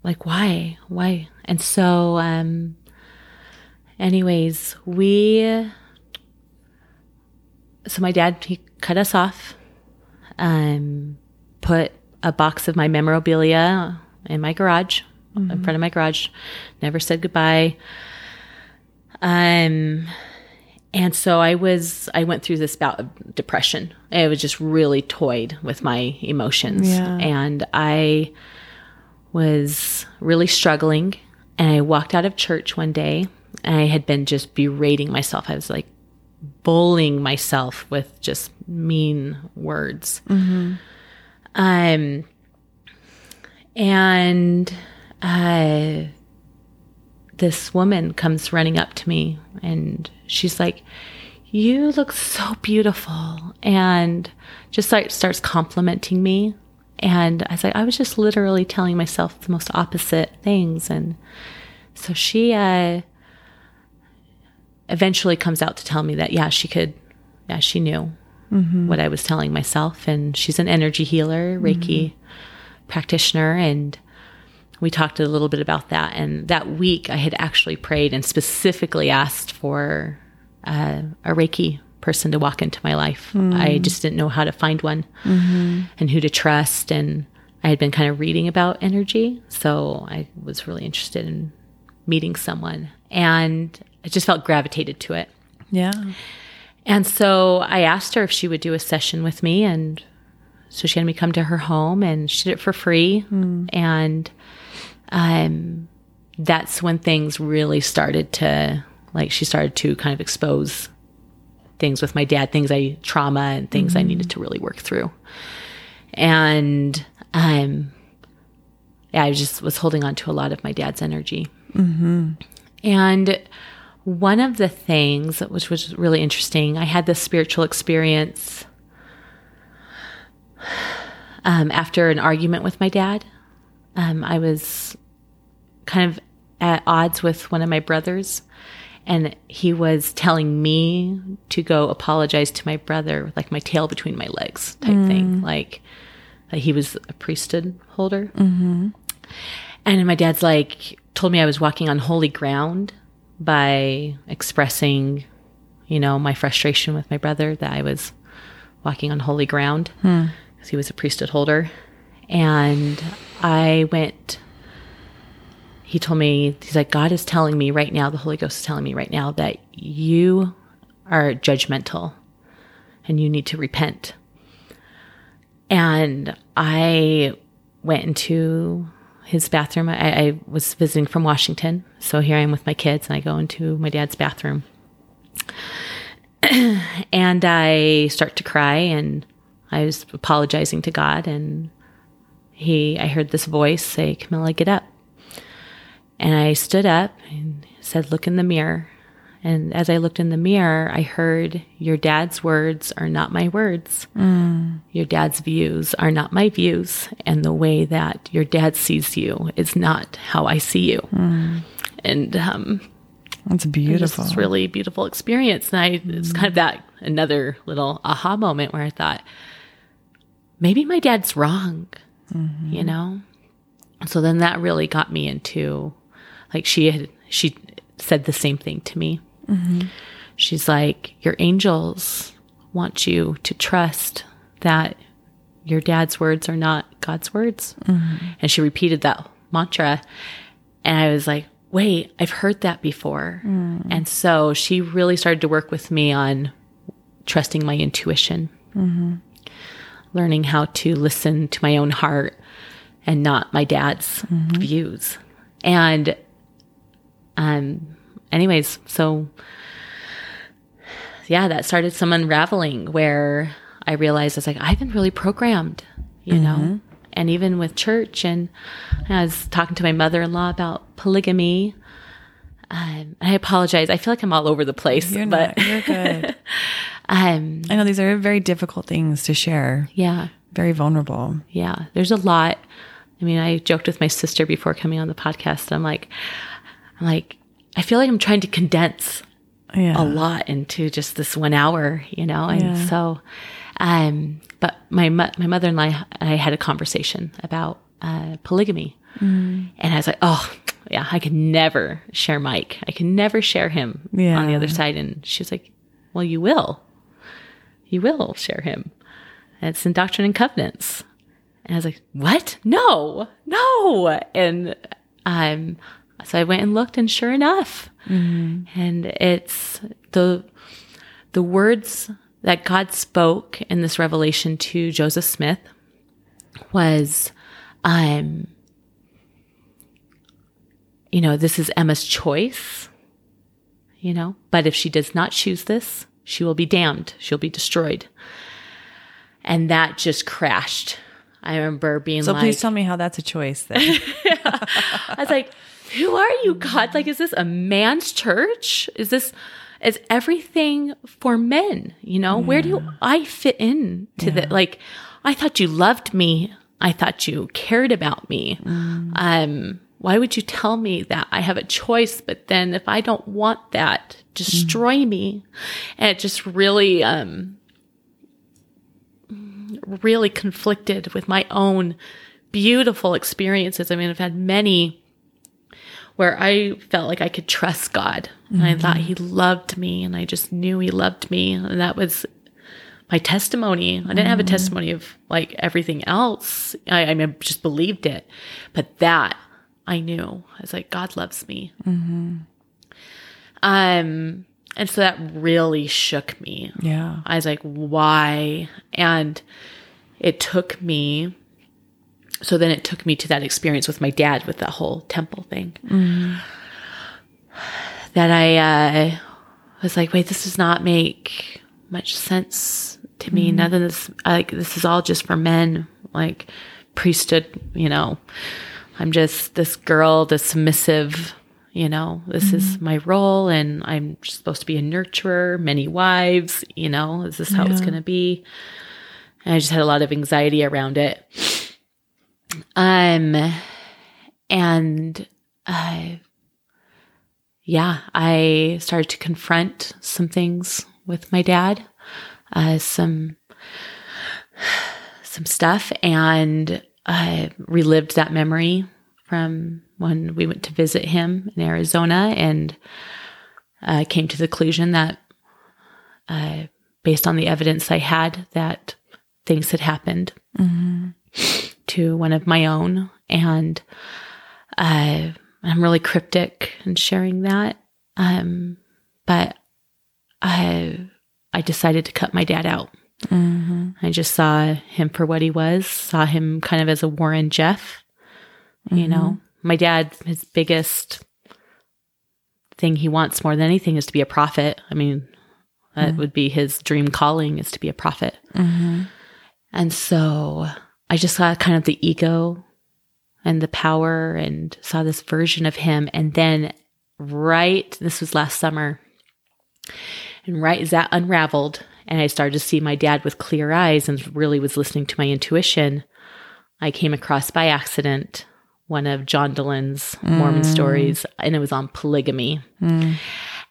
like why why and so um anyways we so my dad he cut us off um put a box of my memorabilia in my garage in front of my garage never said goodbye um and so I was, I went through this bout of depression. I was just really toyed with my emotions. Yeah. And I was really struggling. And I walked out of church one day I had been just berating myself. I was like bullying myself with just mean words. Um, and uh, this woman comes running up to me and she's like, You look so beautiful. And just like starts complimenting me. And I was like, I was just literally telling myself the most opposite things. And so she uh, eventually comes out to tell me that, yeah, she could, yeah, she knew mm-hmm. what I was telling myself. And she's an energy healer, mm-hmm. Reiki practitioner. And we talked a little bit about that. And that week, I had actually prayed and specifically asked for uh, a Reiki person to walk into my life. Mm. I just didn't know how to find one mm-hmm. and who to trust. And I had been kind of reading about energy. So I was really interested in meeting someone. And I just felt gravitated to it. Yeah. And so I asked her if she would do a session with me. And so she had me come to her home and she did it for free. And um, that's when things really started to, like, she started to kind of expose things with my dad, things I, trauma and things I needed to really work through. And, um, yeah, I just was holding on to a lot of my dad's energy. And one of the things which was really interesting, I had this spiritual experience um, after an argument with my dad. Um, I was kind of at odds with one of my brothers, and he was telling me to go apologize to my brother, with, like my tail between my legs type thing, like that he was a priesthood holder. And my dad's like, told me I was walking on holy ground by expressing, you know, my frustration with my brother that I was walking on holy ground hmm. because he was a priesthood holder. And I went, he told me, he's like, God is telling me right now, the Holy Ghost is telling me right now that you are judgmental and you need to repent. And I went into his bathroom. I, I was visiting from Washington. So here I am with my kids, and I go into my dad's bathroom. and I start to cry, and I was apologizing to God. And he, I heard this voice say, Camilla, get up. And I stood up and said, Look in the mirror. And as I looked in the mirror, I heard, Your dad's words are not my words. Mm. Your dad's views are not my views. And the way that your dad sees you is not how I see you. Mm. And um, That's beautiful. this really beautiful experience. And I, it's kind of that another little aha moment where I thought, maybe my dad's wrong, mm-hmm. you know? So then that really got me into, like, she had, she said the same thing to me. She's like, Your angels want you to trust that your dad's words are not God's words. And she repeated that mantra. And I was like, wait, I've heard that before. And so she really started to work with me on trusting my intuition, learning how to listen to my own heart and not my dad's views. And, um, anyways, so yeah, that started some unraveling where I realized I was like, I've been really programmed, you know, and even with church. And I was talking to my mother in law about polygamy. Um, I apologize. I feel like I'm all over the place, You're but not. You're good. um, I know these are very difficult things to share. yeah, Very vulnerable. yeah, there's a lot. I mean, I joked with my sister before coming on the podcast. I'm like, I'm like, I feel like I'm trying to condense Yeah. a lot into just this one hour, you know? And Yeah. so, um, but my, my mother and I, I had a conversation about, uh, polygamy. Mm. And I was like, oh, yeah, I could never share Mike. I can never share him on the other side. And she was like, well, you will. You will share him. And it's in Doctrine and Covenants. And I was like, what? No, no. And, um, so I went and looked and sure enough, and it's the, the words that God spoke in this revelation to Joseph Smith was, um, you know, this is Emma's choice, you know, but if she does not choose this, she will be damned. She'll be destroyed. And that just crashed. I remember being So like, please tell me how that's a choice then. I was like, who are you, God? Like, is this a man's church? Is this, is everything for men? You know, where do I fit in to the, like, I thought you loved me. I thought you cared about me. Um, why would you tell me that I have a choice? But then if I don't want that, destroy me. And it just really, um, really conflicted with my own beautiful experiences. I mean, I've had many where I felt like I could trust God and I thought He loved me and I just knew He loved me. And that was my testimony. I didn't have a testimony of like everything else. I, I mean, just believed it. But that I knew. I was like, God loves me. Um, and so that really shook me. yeah. I was like, why? And it took me, so then it took me to that experience with my dad with that whole temple thing. Mm. That I uh, was like, wait, this does not make much sense to me. Mm-hmm. None of this, like, this is all just for men, like priesthood, you know. I'm just this girl, this submissive, you know, this is mm-hmm. my role and I'm supposed to be a nurturer, many wives, you know, is this how it's going to be? And I just had a lot of anxiety around it. Um, and, uh, yeah, I started to confront some things with my dad, uh, some, some stuff and I relived that memory from when we went to visit him in Arizona and I came to the conclusion that uh, based on the evidence I had that things had happened to one of my own. And uh, I'm really cryptic in sharing that. Um, but I I decided to cut my dad out. I just saw him for what he was, saw him kind of as a Warren Jeff. You know, my dad, his biggest thing he wants more than anything is to be a prophet. I mean, that would be his dream calling is to be a prophet. And so I just saw kind of the ego and the power and saw this version of him. And then, right, this was last summer, and right as that unraveled, and I started to see my dad with clear eyes and really was listening to my intuition, I came across by accident one of John Dehlin's Mormon mm. stories, and it was on polygamy. Mm.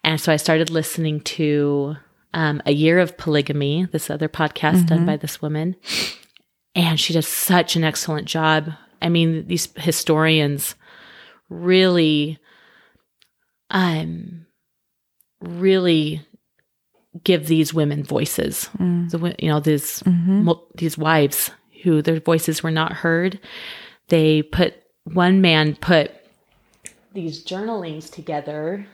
And so I started listening to um, A Year of Polygamy, this other podcast done mm-hmm. by this woman. And she does such an excellent job. I mean, these historians really, um, really give these women voices. The, wo- you know, these mul- these wives who their voices were not heard. They put one man put these journalings together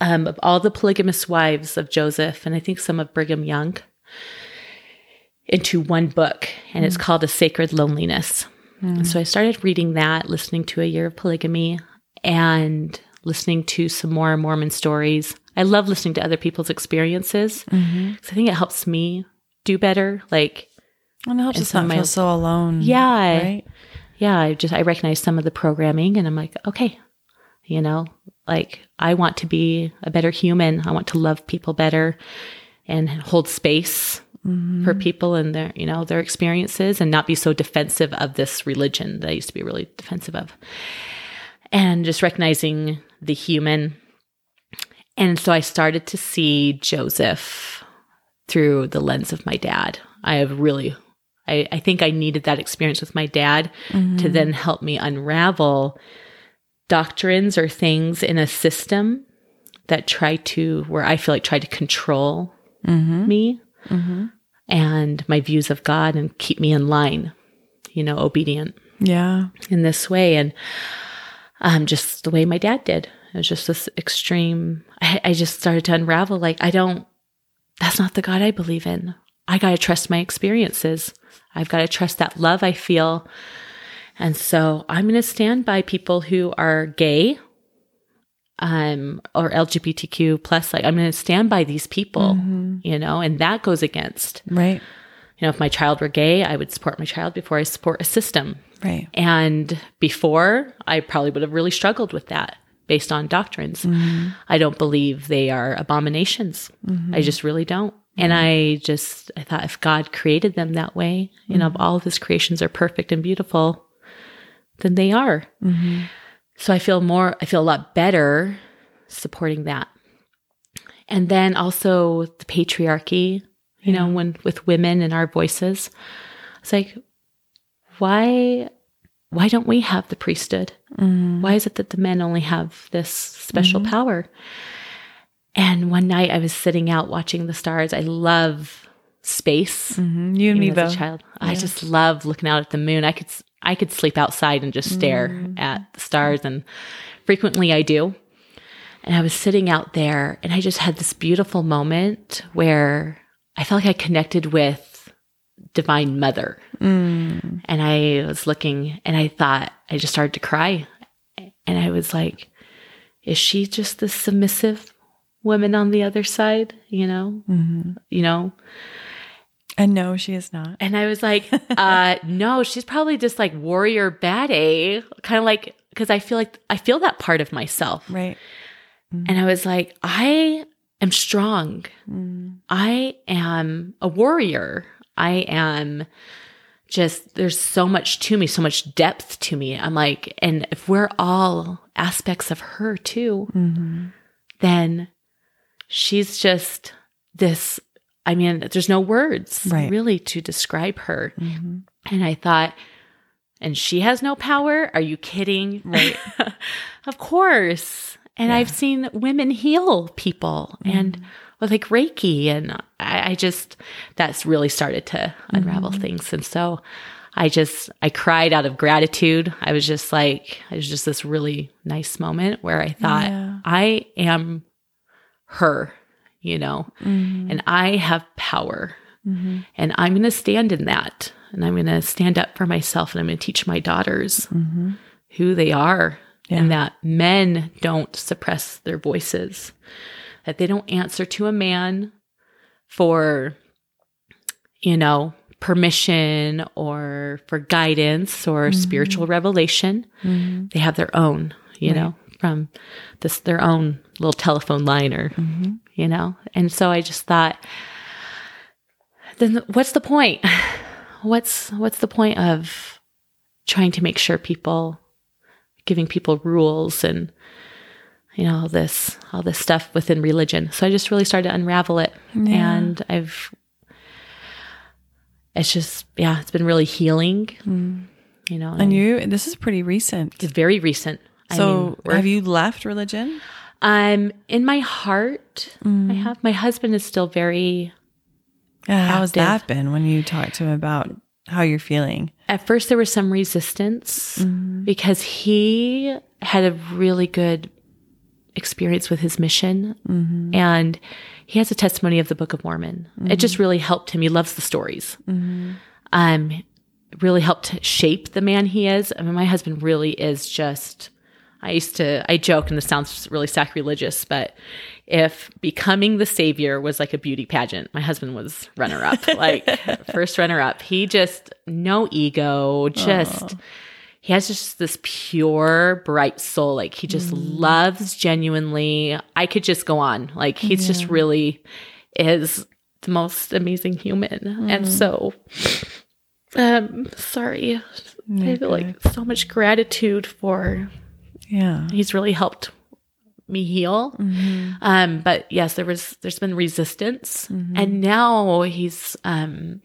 um, of all the polygamous wives of Joseph, and I think some of Brigham Young, into one book, and it's mm. called A Sacred Loneliness. And mm. so I started reading that, listening to A Year of Polygamy, and listening to some more Mormon stories. I love listening to other people's experiences mm-hmm. 'cause I think it helps me do better. Like, And it helps us not my- feel so alone. Yeah. Right? yeah, I just I recognize some of the programming, and I'm like, okay, you know, like I want to be a better human. I want to love people better and hold space for mm-hmm. people and their you know their experiences and not be so defensive of this religion that I used to be really defensive of. And just recognizing the human. And so I started to see Joseph through the lens of my dad. I have really I, I think I needed that experience with my dad to mm-hmm. then help me unravel doctrines or things in a system that try to where I feel like try to control mm-hmm. me and my views of God and keep me in line, you know, obedient Yeah. in this way. And um, just the way my dad did. It was just this extreme. I, I just started to unravel. Like, I don't, that's not the God I believe in. I got to trust my experiences. I've got to trust that love I feel. And so I'm going to stand by people who are gay um, or LGBTQ plus. Like I'm going to stand by these people, mm-hmm. you know, and that goes against, Right. you know, if my child were gay, I would support my child before I support a system. Right. And before, I probably would have really struggled with that based on doctrines. Mm-hmm. I don't believe they are abominations. Mm-hmm. I just really don't. And I just, I thought if God created them that way, you know, if all of his creations are perfect and beautiful, then they are. So I feel more, I feel a lot better supporting that. And then also the patriarchy, you know, when with women and our voices. It's like, why why don't we have the priesthood? Why is it that the men only have this special power? And one night I was sitting out watching the stars. I love space. Mhm. You and me both. a child, I just love looking out at the moon. I could I could sleep outside and just stare at the stars, and frequently I do. And I was sitting out there, and I just had this beautiful moment where I felt like I connected with Divine Mother. Mm. And I was looking, and I thought I just started to cry, and I was like, "Is she just the submissive woman on the other side?" You know, Mhm. you know. And no, she is not. And I was like, uh, no, she's probably just like warrior bad A, kind of like, because I feel like I feel that part of myself. Right. And I was like, I am strong. Mm. I am a warrior. I am just, there's so much to me, so much depth to me. I'm like, and if we're all aspects of her too, Mhm. then she's just this. I mean, there's no words Right. really to describe her. Mhm. And I thought, and she has no power? Are you kidding? Right. of course. And I've seen women heal people and with like Reiki. And I, I just, that's really started to unravel things. And so I just, I cried out of gratitude. I was just like, it was just this really nice moment where I thought, Yeah. I am her, you know, Mhm. and I have power. Mhm. And I'm going to stand in that. And I'm going to stand up for myself and I'm going to teach my daughters Mhm. who they are Yeah. and that men don't suppress their voices, that they don't answer to a man for, you know, permission or for guidance or spiritual revelation. Mhm. They have their own, you Right. know, from this, their own little telephone line or Mhm. You know? And so I just thought, then what's the point? What's what's the point of trying to make sure people giving people rules and you know all this all this stuff within religion. So I just really started to unravel it. Yeah. And I've it's just yeah, it's been really healing. Mm. You know, And you, this is pretty recent. it's very recent. I So mean, have you left religion? I'm in my heart. I mm. have my husband is still very Yeah, how's that been when you talk to him about how you're feeling? At first, there was some resistance mm. because he had a really good experience with his mission. Mm-hmm. And he has a testimony of the Book of Mormon. It just mm-hmm. really helped him. He loves the stories. Mm-hmm. Um, it really helped shape the man he is. I mean, my husband really is just. I used to, I joke, and this sounds really sacrilegious, but if becoming the savior was like a beauty pageant, my husband was runner up, like first runner up. He just, no ego, just, he has just this pure, bright soul. Like he just loves genuinely. I could just go on. Like he's just really is the most amazing human. And so, um, sorry. I feel like so much gratitude for Yeah. he's really helped me heal. Um, but yes, there was there's been resistance, and now he's um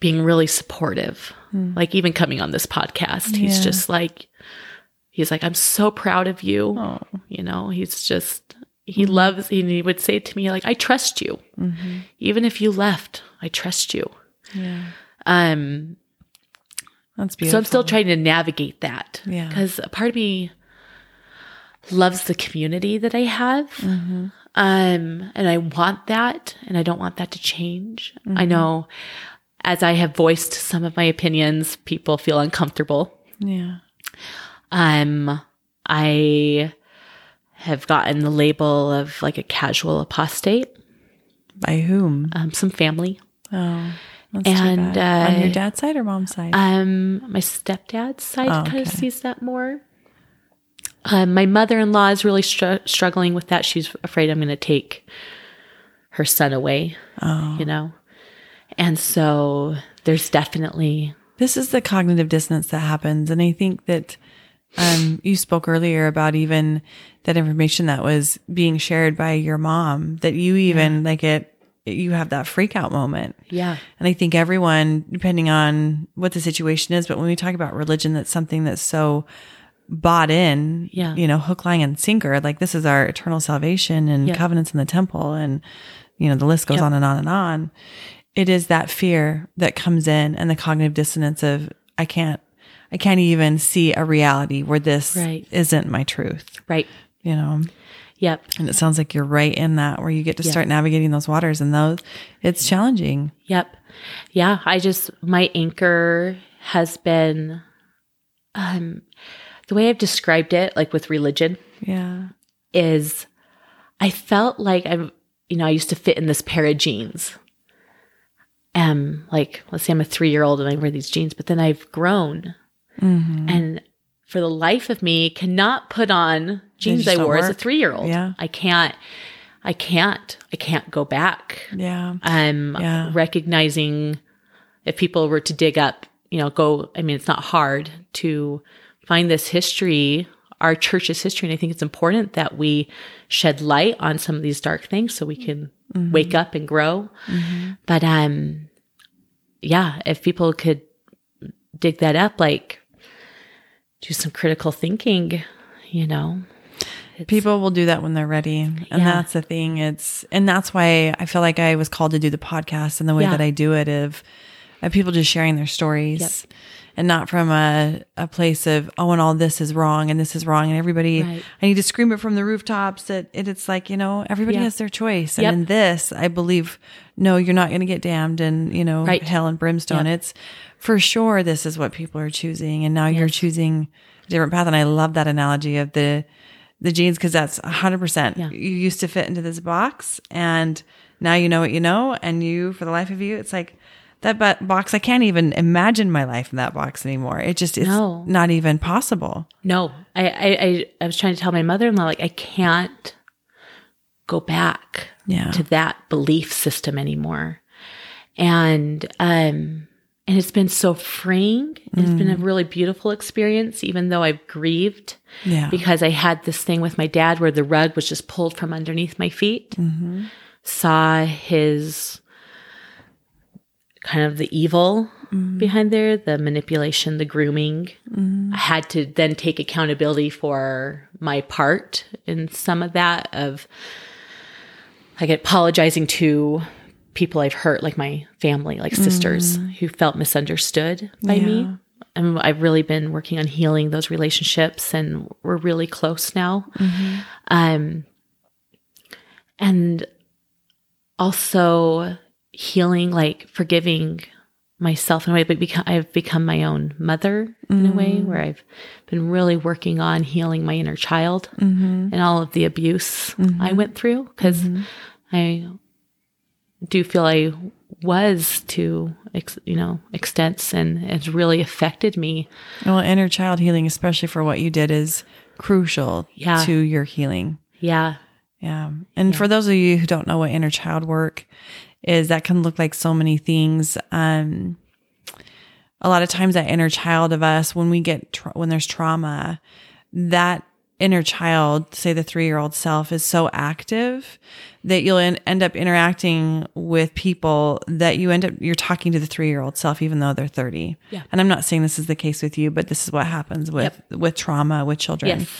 being really supportive. Like even coming on this podcast, he's just like he's like, I'm so proud of you. Oh. You know, he's just he loves and he would say to me like, I trust you, even if you left, I trust you. Yeah. Um, That's beautiful. so I'm still trying to navigate that. Yeah. Because a part of me loves the community that I have. Mm-hmm. Um, and I want that, and I don't want that to change. I know as I have voiced some of my opinions, people feel uncomfortable. Yeah. Um, I have gotten the label of like a casual apostate, By whom? um, some family. Oh. That's And, bad. on your uh, dad's side or mom's side? Um, my stepdad's side Oh, kind of sees that more. Um, my mother-in-law is really str- struggling with that. She's afraid I'm going to take her son away. oh. You know, and so there's definitely This is the cognitive dissonance that happens. And I think that um, you spoke earlier about even that information that was being shared by your mom, that you even like it, you have that freak out moment. yeah, And I think everyone, depending on what the situation is, but when we talk about religion, that's something that's so bought in, Yeah. you know, hook, line, and sinker. Like this is our eternal salvation and Yeah. covenants in the temple. And, you know, the list goes on and on and on. It is that fear that comes in and the cognitive dissonance of, I can't, I can't even see a reality where this Right. isn't my truth, right, you know? Yep, And it sounds like you're right in that where you get to Yeah. start navigating those waters and those, it's challenging. yep, yeah. I just my anchor has been, um, the way I've described it, like with religion, Yeah. is I felt like I'm, you know, I used to fit in this pair of jeans. Um, like let's say I'm a three year old and I wear these jeans, but then I've grown Mm-hmm. and for the life of me cannot put on jeans I wore as a three year old. Yeah. I can't, I can't, I can't go back. Yeah. I'm Yeah. recognizing if people were to dig up, you know, go, I mean, it's not hard to find this history, our church's history. And I think it's important that we shed light on some of these dark things so we can wake up and grow. But, um, yeah, if people could dig that up, like do some critical thinking, you know, People will do that when they're ready. And Yeah. that's the thing. It's, and that's why I feel like I was called to do the podcast and the way Yeah. that I do it of, of people just sharing their stories and not from a, a place of, oh, and all this is wrong and this is wrong. And everybody, Right. I need to scream it from the rooftops that it, it's like, you know, everybody Yeah. has their choice. And Yep. in this, I believe, no, you're not going to get damned and, you know, Right. hell and brimstone. Yep. It's for sure. This is what people are choosing. And now you're choosing a different path. And I love that analogy of the, the jeans because that's 100%. Yeah. You used to fit into this box and now you know what you know. And you, for the life of you, it's like that box, I can't even imagine my life in that box anymore. It just, is No. not even possible. No, I, I, I, was trying to tell my mother-in-law, like, I can't go back Yeah. to that belief system anymore. And, um, and it's been so freeing. and It's been a mm. really beautiful experience, even though I've grieved Yeah. because I had this thing with my dad where the rug was just pulled from underneath my feet. Mm-hmm. Saw his kind of the evil mm-hmm. behind there, the manipulation, the grooming. Mm-hmm. I had to then take accountability for my part in some of that of like apologizing to people I've hurt, like my family, like sisters mm. who felt misunderstood by me. And I've really been working on healing those relationships and we're really close now. Mm-hmm. Um, and also healing, like forgiving myself in a way, but become, I've become my own mother in a way mm. where I've been really working on healing my inner child mm-hmm. and all of the abuse mm-hmm. I went through because I do feel I was to, ex, you know, extents and it's really affected me. Well, inner child healing, especially for what you did, is crucial Yeah. to your healing. Yeah. Yeah. And for those of you who don't know what inner child work is, that can look like so many things. Um, a lot of times that inner child of us, when we get, tra- when there's trauma, that inner child, say the three year old self is so active that you'll en- end up interacting with people that you end up, you're talking to the three year old self, even though they're 30. Yeah. And I'm not saying this is the case with you, but this is what happens with, with trauma with children. Yes.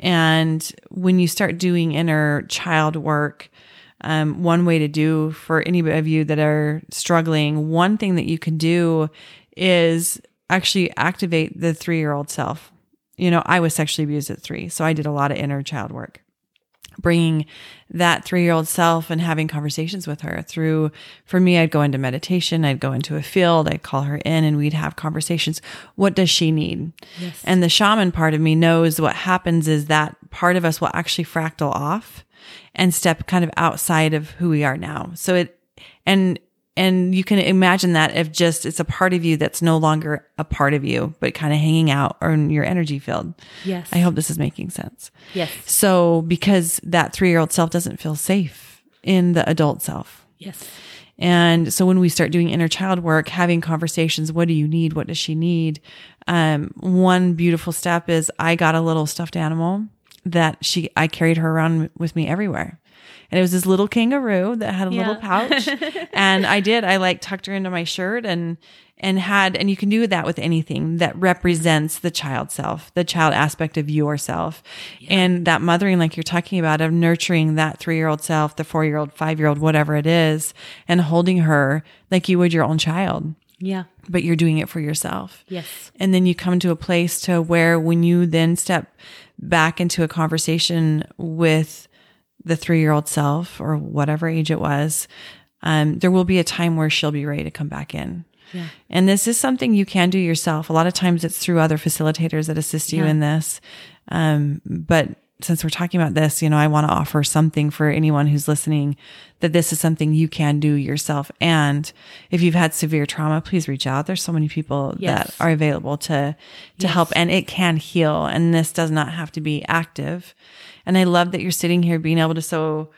And when you start doing inner child work, um, one way to do for any of you that are struggling, one thing that you can do is actually activate the three year old self. You know, I was sexually abused at three, so I did a lot of inner child work. bringing that three year old self and having conversations with her through, for me, I'd go into meditation, I'd go into a field, I'd call her in and we'd have conversations. What does she need? Yes. And the shaman part of me knows what happens is that part of us will actually fractal off and step kind of outside of who we are now. So it, and and you can imagine that if just it's a part of you that's no longer a part of you, but kind of hanging out or in your energy field. Yes. I hope this is making sense. Yes. So because that three year old self doesn't feel safe in the adult self. Yes. And so when we start doing inner child work, having conversations, what do you need? What does she need? Um, one beautiful step is I got a little stuffed animal that she, I carried her around with me everywhere. And it was this little kangaroo that had a Yeah. little pouch. and I did, I like tucked her into my shirt and, and had, and you can do that with anything that represents the child self, the child aspect of yourself. And that mothering, like you're talking about, of nurturing that three year old self, the four year old, five year old, whatever it is, and holding her like you would your own child, Yeah. but you're doing it for yourself. Yes. And then you come to a place to where when you then step back into a conversation with the three year old self or whatever age it was, um, there will be a time where she'll be ready to come back in. Yeah. And this is something you can do yourself. A lot of times it's through other facilitators that assist you Yeah. in this. Um, but since we're talking about this, you know, I want to offer something for anyone who's listening that this is something you can do yourself. And if you've had severe trauma, please reach out. There's so many people Yes. that are available to, to Yes. help and it can heal. And this does not have to be active. And I love that you're sitting here being able to so,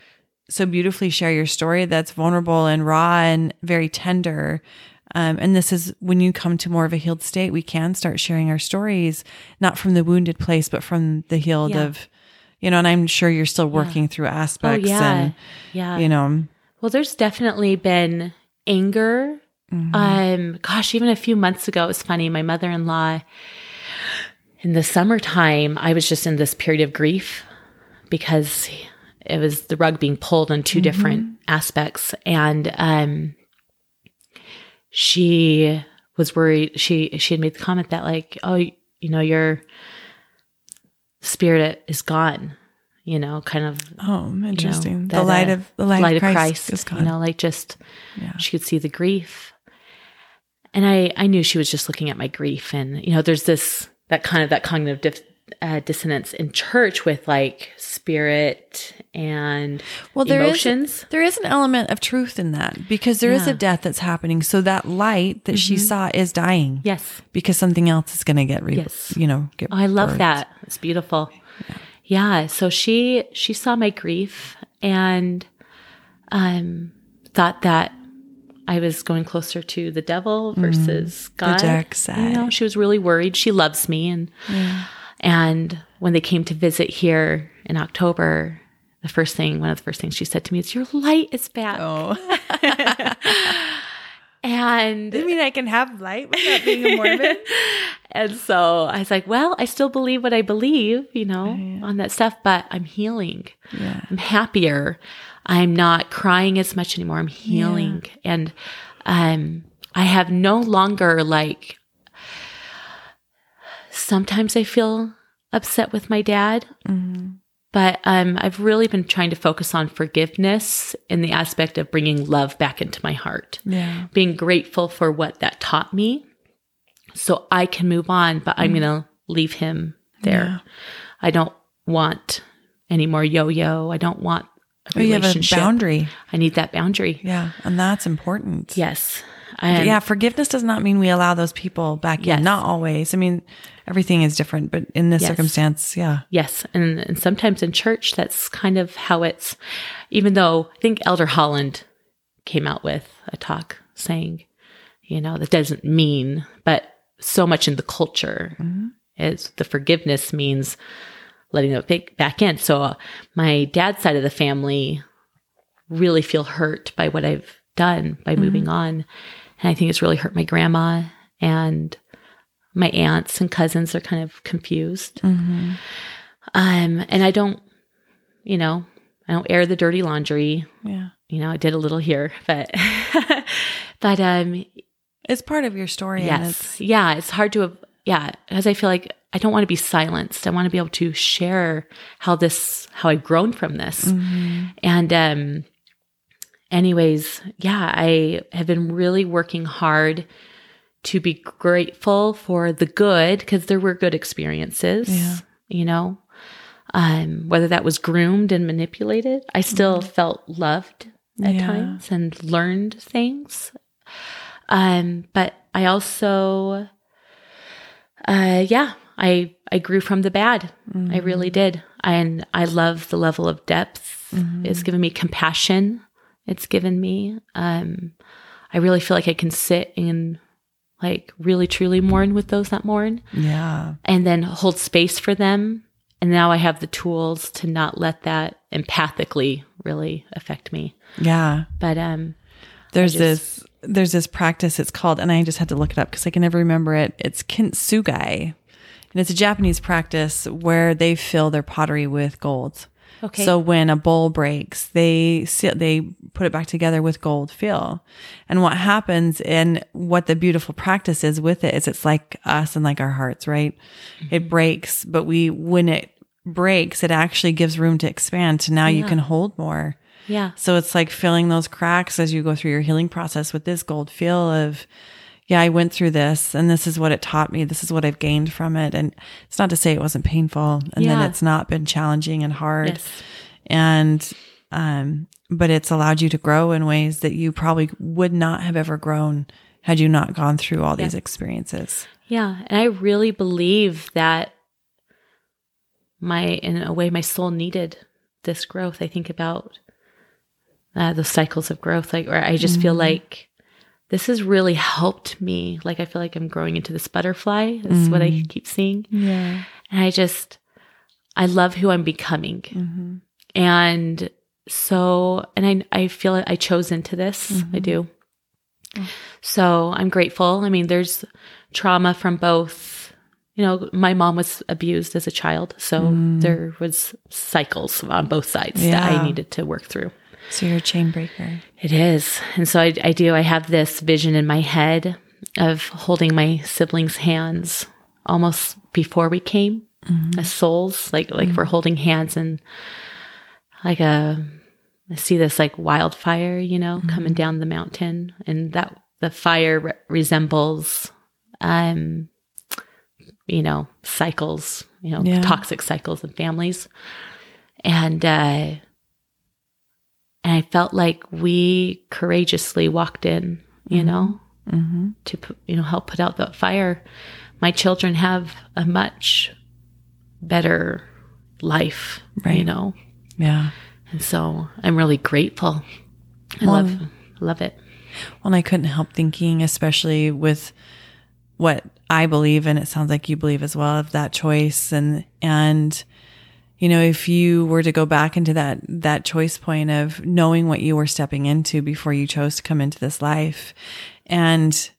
so beautifully share your story that's vulnerable and raw and very tender. Um, and this is when you come to more of a healed state, we can start sharing our stories, not from the wounded place, but from the healed Yeah. of, you know, and I'm sure you're still working through Oh aspects yeah. and, yeah. you know, Well, there's definitely been anger. Um, gosh, even a few months ago, it was funny. My mother in law, in the summertime, I was just in this period of grief because it was the rug being pulled on 2 different aspects. And um, she was worried. She she had made the comment that like, oh, you know, your spirit is gone. You know, kind of oh, interesting. the that, light uh, of the light, of Christ, is gone. You know, like just Yeah. she could see the grief, and I I knew she was just looking at my grief, and you know, there's this that kind of that cognitive dif- uh, dissonance in church with like spirit and well, there is emotions. there is an element of truth in that because there is Yeah. a death that's happening. So that light that she saw is dying. yes, because something else is going to get re- Yes. you know get Oh, I love birthed. that. It's beautiful. Yeah. So she she saw my grief and um thought that I was going closer to the devil versus God. dark side. You know, she was really worried. She loves me and and when they came to visit here in October, the first thing, one of the first things she said to me is, "Your light is back." oh And i mean i can have light without being a mormon And so I was like, well, I still believe what I believe, you know, on that stuff, but I'm healing. yeah I'm happier. I'm not crying as much anymore. I'm healing. And um, I have no longer like, sometimes I feel upset with my dad. But um, I've really been trying to focus on forgiveness in the aspect of bringing love back into my heart yeah being grateful for what that taught me so I can move on, but I'm going to leave him there. Yeah. I don't want any more yo yo. I don't want a oh, you have a boundary I need that boundary. yeah and that's important Yes. Yeah forgiveness does not mean we allow those people back Yes. in not always i mean everything is different but in this Yes. circumstance yeah Yes. And, and sometimes in church, that's kind of how it's, even though I think Elder Holland came out with a talk saying, you know, that doesn't mean, but so much in the culture is the forgiveness means letting it back- in. So uh, my dad's side of the family really feel hurt by what I've done by moving on. And I think it's really hurt my grandma and my aunts and cousins are kind of confused. mm-hmm. Um, and I don't, you know, I don't air the dirty laundry. yeah You know, I did a little here, but, but, um, it's part of your story and it's yes, yeah, it's hard to, yeah, because I feel like I don't want to be silenced. I want to be able to share how this, how I've grown from this. Mm-hmm. And, um, anyways, yeah, I have been really working hard to be grateful for the good because there were good experiences, Yeah. you know, um, whether that was groomed and manipulated, I still felt loved at Yeah. times and learned things. Um, but I also, uh, yeah, I, I grew from the bad. I really did. And I love the level of depth. It's given me compassion. It's given me, um, I really feel like I can sit and like really truly mourn with those that mourn Yeah. and then hold space for them. And now I have the tools to not let that empathically really affect me. Yeah. But um There's just- this there's this practice it's called and I just had to look it up because I can never remember it. It's kintsugi. And it's a Japanese practice where they fill their pottery with gold. Okay. So when a bowl breaks, they they put it back together with gold fill. And what happens and what the beautiful practice is with it is it's like us and like our hearts, right? Mm-hmm. It breaks, but we, when it breaks, it actually gives room to expand. So now you can hold more. yeah. So it's like filling those cracks as you go through your healing process with this gold feel of, yeah, I went through this and this is what it taught me. This is what I've gained from it. And it's not to say it wasn't painful and Yeah. then it's not been challenging and hard. Yes. And, um, but it's allowed you to grow in ways that you probably would not have ever grown had you not gone through all these experiences. Yeah. And I really believe that my, in a way, my soul needed this growth. I think about uh, the cycles of growth, like, or I just feel like this has really helped me. Like, I feel like I'm growing into this butterfly, this is what I mm-hmm. keep seeing. Yeah. And I just, I love who I'm becoming. Mm-hmm. And so, and I, I feel I chose into this. Mm-hmm. I do. Oh. So I'm grateful. I mean, there's trauma from both, you know, my mom was abused as a child. So mm. there was cycles on both sides that I needed to work through. So you're a chain breaker. It is. And so I, I do. I have this vision in my head of holding my siblings' hands almost before we came as souls, like like we're holding hands and like a I see this like wildfire, you know, coming down the mountain, and that the fire re- resembles, um, you know, cycles, you know, Yeah. toxic cycles in families, and uh, and I felt like we courageously walked in, you know, Mm-hmm. to you know help put out the fire. My children have a much better life, you Right. know, Yeah. and so I'm really grateful. I Well- love love it. Well, and I couldn't help thinking, especially with what I believe, and it sounds like you believe as well, of that choice. And, and, you know, if you were to go back into that, that choice point of knowing what you were stepping into before you chose to come into this life. And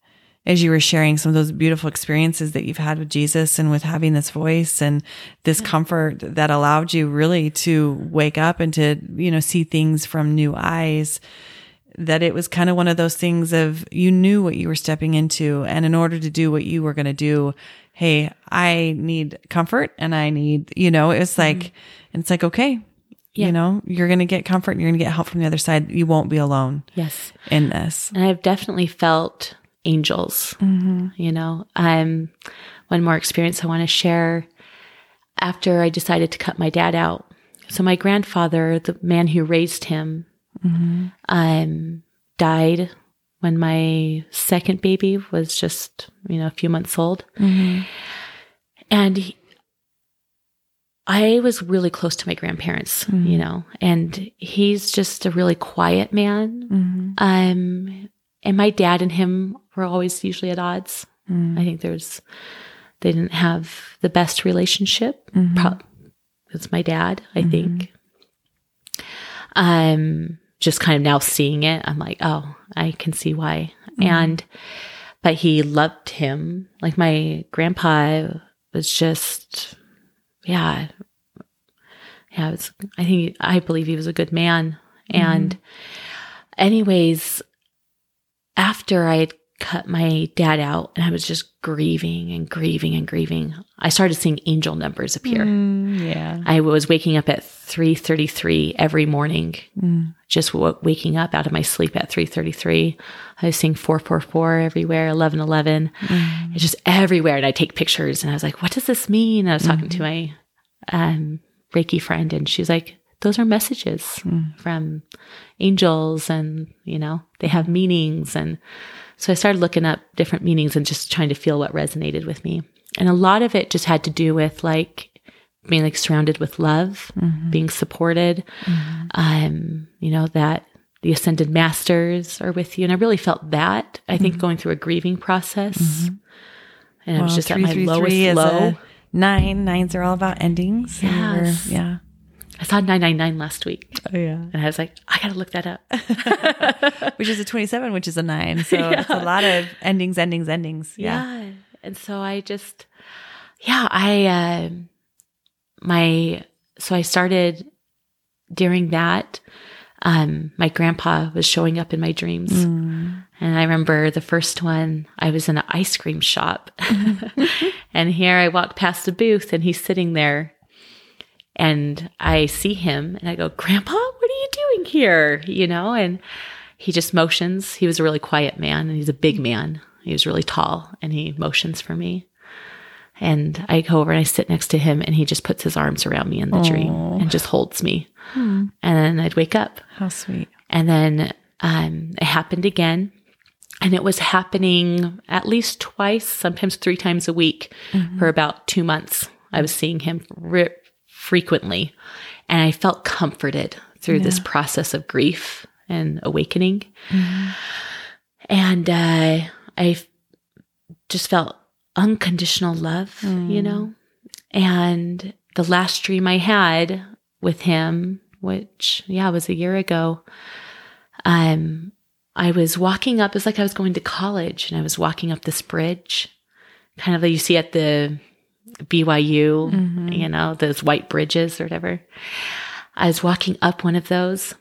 as you were sharing some of those beautiful experiences that you've had with Jesus and with having this voice and this comfort that allowed you really to wake up and to, you know, see things from new eyes that it was kind of one of those things of you knew what you were stepping into and in order to do what you were going to do hey i need comfort and i need you know it's like and it's like okay Yeah. you know you're going to get comfort and you're going to get help from the other side you won't be alone Yes, in this and I've definitely felt angels. You know, um, one more experience I want to share. After I decided to cut my dad out, so my grandfather, the man who raised him, Mm-hmm. um, died when my second baby was just you know a few months old, mm-hmm. and he, I was really close to my grandparents, mm-hmm. you know, and he's just a really quiet man. Um, and my dad and him were always usually at odds. I think there's, they didn't have the best relationship. Pro- it's my dad, I think. Um, just kind of now seeing it, I'm like, oh, I can see why. And, but he loved him. Like my grandpa was just, yeah, yeah, it was, I think, I believe he was a good man. And, anyways, after I had cut my dad out and I was just grieving and grieving and grieving. I started seeing angel numbers appear. Mm, yeah. I was waking up at 3:33 every morning. Mm. Just w- waking up out of my sleep at 3:33. I was seeing 444 everywhere, 1111. Mm. It's just everywhere and I take pictures and I was like, "What does this mean?" I was talking to my um Reiki friend and she's like, "Those are messages Mm. from angels and, you know, they have meanings and so I started looking up different meanings and just trying to feel what resonated with me. And a lot of it just had to do with like being like surrounded with love, Mhm. being supported, Mhm. um, you know, that the ascended masters are with you. And I really felt that, I think, going through a grieving process. Mhm. And I was Well, just at my 333 is lowest low. a Nine. Are all about endings. Yes. Yeah. I saw 999 last week Oh, yeah. and I was like, I got to look that up. which is a 27, which is a nine. So it's a lot of endings, endings, endings. Yeah. yeah. And so I just, yeah, I, uh, my, so I started during that. Um, my grandpa was showing up in my dreams. Mm. And I remember the first one, I was in an ice cream shop. and here I walked past a booth and he's sitting there. And I see him and I go, Grandpa, what are you doing here? You know, and he just motions. He was a really quiet man and he's a big man. He was really tall and he motions for me. And I go over and I sit next to him and he just puts his arms around me in the dream and just holds me. Hmm. And then I'd wake up How sweet. and then um, it happened again. And it was happening at least twice, sometimes three times a week for about two months. I was seeing him re- frequently. And I felt comforted through this process of grief and awakening. And uh, I just felt unconditional love, you Mm. know? And the last dream I had with him, which, yeah, was a year ago, um, I was walking up, it's like I was going to college and I was walking up this bridge, kind of like you see at the BYU, Mhm. you know, those white bridges or whatever. I was walking up one of those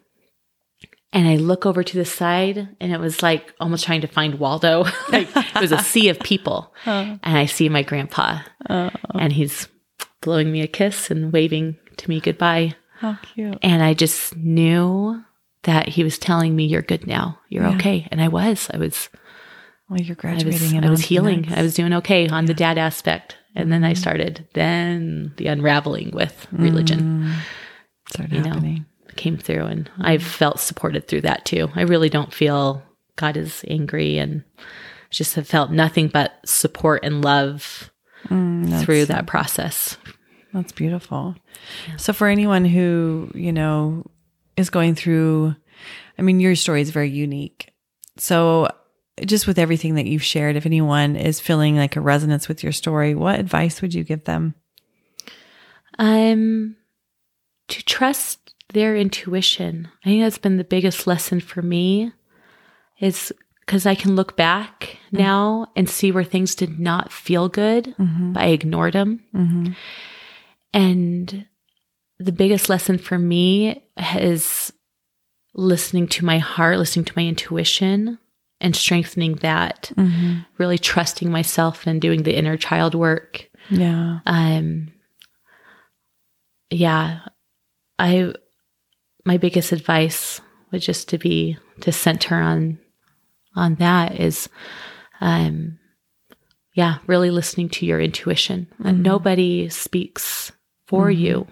and I look over to the side and it was like almost trying to find Waldo. like it was a sea of people. Oh. And I see my grandpa Oh, and he's blowing me a kiss and waving to me goodbye. how cute. And I just knew that he was telling me, You're good now. You're Yeah. okay. And I was. I was Well, you're I graduating was, and I was healing. next. I was doing okay on the dad aspect. And then I started then the unraveling with religion Mm. Started You know. happening. came through and I've felt supported through that too. I really don't feel God is angry and just have felt nothing but support and love Mm, through that process. That's beautiful. So for anyone who, you know, is going through I mean your story is very unique. So just with everything that you've shared, if anyone is feeling like a resonance with your story, what advice would you give them? Um, to trust their intuition. I think that's been the biggest lesson for me. Is because I can look back now and see where things did not feel good, Mm-hmm. but I ignored them. Mm-hmm. And the biggest lesson for me is listening to my heart, listening to my intuition, and strengthening that. Mm-hmm. Really trusting myself and doing the inner child work. Yeah. um yeah i my biggest advice would just to be to center on on that is um yeah really listening to your intuition and Mhm. nobody speaks for Mhm. you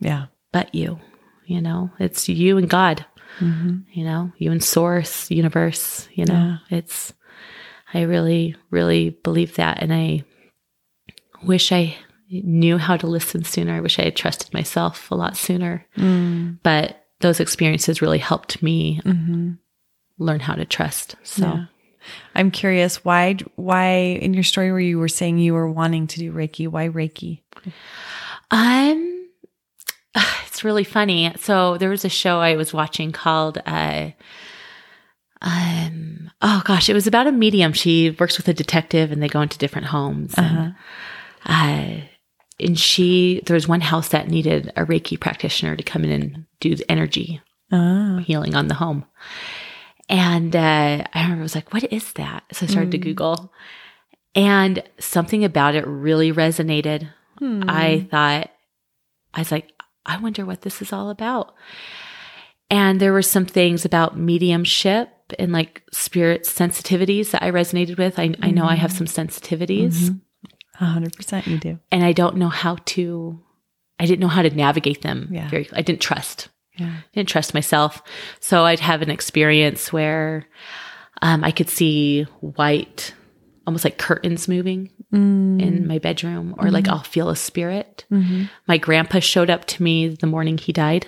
Yeah. but you you know it's you and god Mm-hmm. you know you and source universe you know it's i really really believe that and i wish i knew how to listen sooner i wish i had trusted myself a lot sooner Mm. but those experiences really helped me Mm-hmm. learn how to trust so Yeah. I'm curious why why in your story where you were saying you were wanting to do Reiki, why Reiki? um really funny so there was a show i was watching called uh um oh gosh it was about a medium she works with a detective and they go into different homes and Uh-huh. uh, and she there was one house that needed a reiki practitioner to come in and do the energy Oh. healing on the home And uh, I remember I was like, what is that? So I started to Google and something about it really resonated. Hmm. I thought, I was like, I wonder what this is all about. And there were some things about mediumship and like spirit sensitivities that I resonated with. I, I know I have some sensitivities A hundred percent, you do. and I don't know how to, I didn't know how to navigate them. Yeah. Very, I didn't trust. Yeah. didn't trust myself. So I'd have an experience where um, I could see white, almost like curtains moving in my bedroom, or like I'll feel a spirit. My grandpa showed up to me the morning he died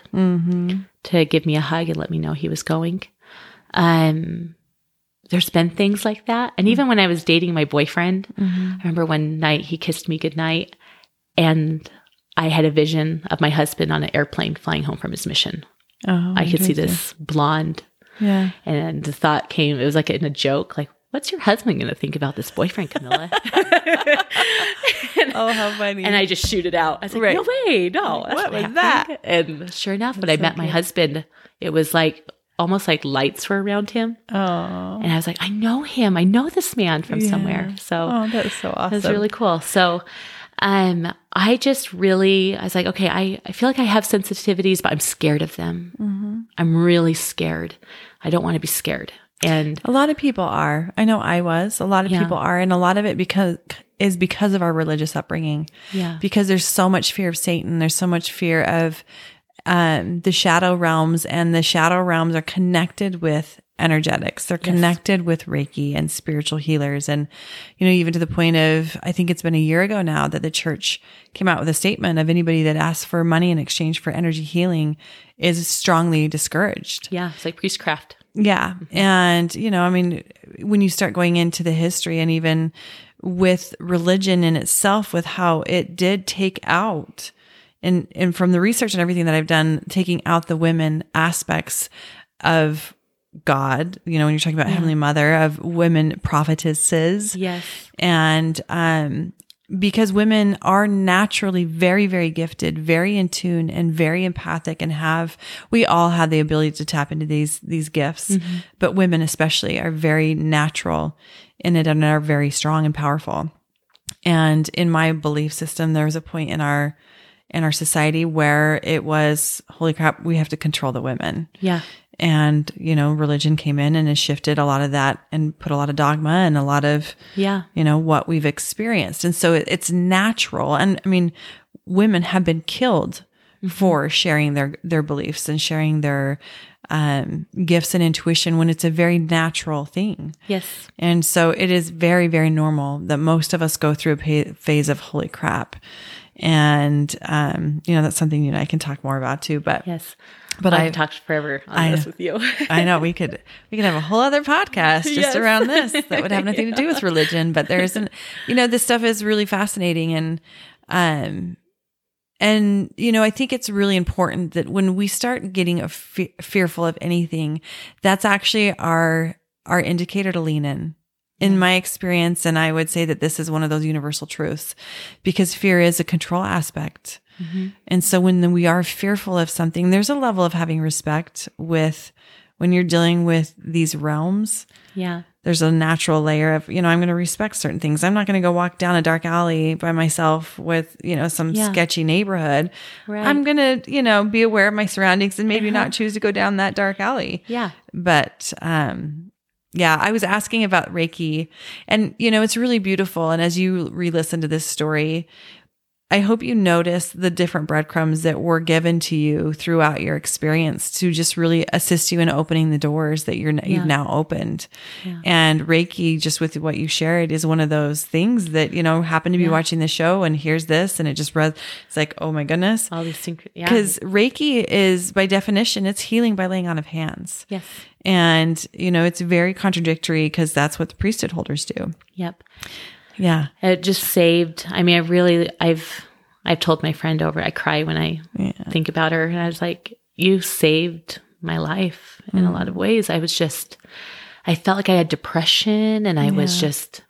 to give me a hug and let me know he was going. Um, there's been things like that. And even when I was dating my boyfriend, I remember one night he kissed me goodnight and I had a vision of my husband on an airplane flying home from his mission. Oh, I could see this blonde Yeah. and the thought came, it was like in a joke, like, what's your husband going to think about this boyfriend, Camilla? Oh, how funny. and I just shoot it out. I was like, Right. no way, no. that's What was happened." that? And sure enough, when I met my husband, it was like almost like lights were around him. oh. And I was like, I know him. I know this man from somewhere. So Oh, was so awesome. That was really cool. So um, I just really, I was like, okay, I, I feel like I have sensitivities, but I'm scared of them. Mm-hmm. I'm really scared. I don't want to be scared. And A lot of people are. I know I was. A lot of Yeah. people are, and a lot of it because is because of our religious upbringing. Yeah. Because there's so much fear of Satan. There's so much fear of um, the shadow realms, and the shadow realms are connected with energetics. They're connected with Reiki and spiritual healers, and you know, even to the point of I think it's been a year ago now that the church came out with a statement of anybody that asks for money in exchange for energy healing is strongly discouraged. yeah, it's like priestcraft. Yeah. Mm-hmm. And, you know, I mean, when you start going into the history and even with religion in itself, with how it did take out and, and from the research and everything that I've done, taking out the women aspects of God, you know, when you're talking about Heavenly Mother, of women prophetesses Yes. and um because women are naturally very very gifted very in tune and very empathic and have we all have the ability to tap into these these gifts. Mm-hmm. But women especially are very natural in it and are very strong and powerful. And in my belief system there was a point in our in our society where it was holy crap we have to control the women. Yeah. And you know religion came in and has shifted a lot of that and put a lot of dogma and a lot of Yeah. you know what we've experienced and so it, it's natural and i mean women have been killed for sharing their their beliefs and sharing their um, gifts and intuition when it's a very natural thing Yes. and so it is very very normal that most of us go through a pa- phase of holy crap and um, you know that's something you and i can talk more about too but Yes. But I've i talked forever on I- this with you. I know we could we could have a whole other podcast just Yes. around this that would have nothing to do with religion, but there's an you know this stuff is really fascinating and um and you know I think it's really important that when we start getting a fe- fearful of anything, that's actually our our indicator to lean in. In my experience, and I would say that this is one of those universal truths because fear is a control aspect. And so when we are fearful of something, there's a level of having respect with when you're dealing with these realms. yeah. There's a natural layer of, you know, I'm going to respect certain things. I'm not going to go walk down a dark alley by myself with, you know, some Yeah. sketchy neighborhood. Right. I'm going to, you know, be aware of my surroundings and maybe not choose to go down that dark alley Yeah. but um yeah i was asking about reiki and you know it's really beautiful and as you re-listen to this story i hope you notice the different breadcrumbs that were given to you throughout your experience to just really assist you in opening the doors that you're Yeah. you've now opened Yeah. and reiki just with what you shared is one of those things that you know happen to be Yeah. watching the show and here's this and it just res- it's like oh my goodness All these yeah. because reiki is by definition it's healing by laying on of hands yes. and, you know, it's very contradictory because that's what the priesthood holders do. Yep. Yeah. It just saved. I mean, I really, I've, I've told my friend over. I cry when I Yeah. think about her, and I was like, "You saved my life in a mm. lot of ways." I was just, I felt like I had depression, and I was just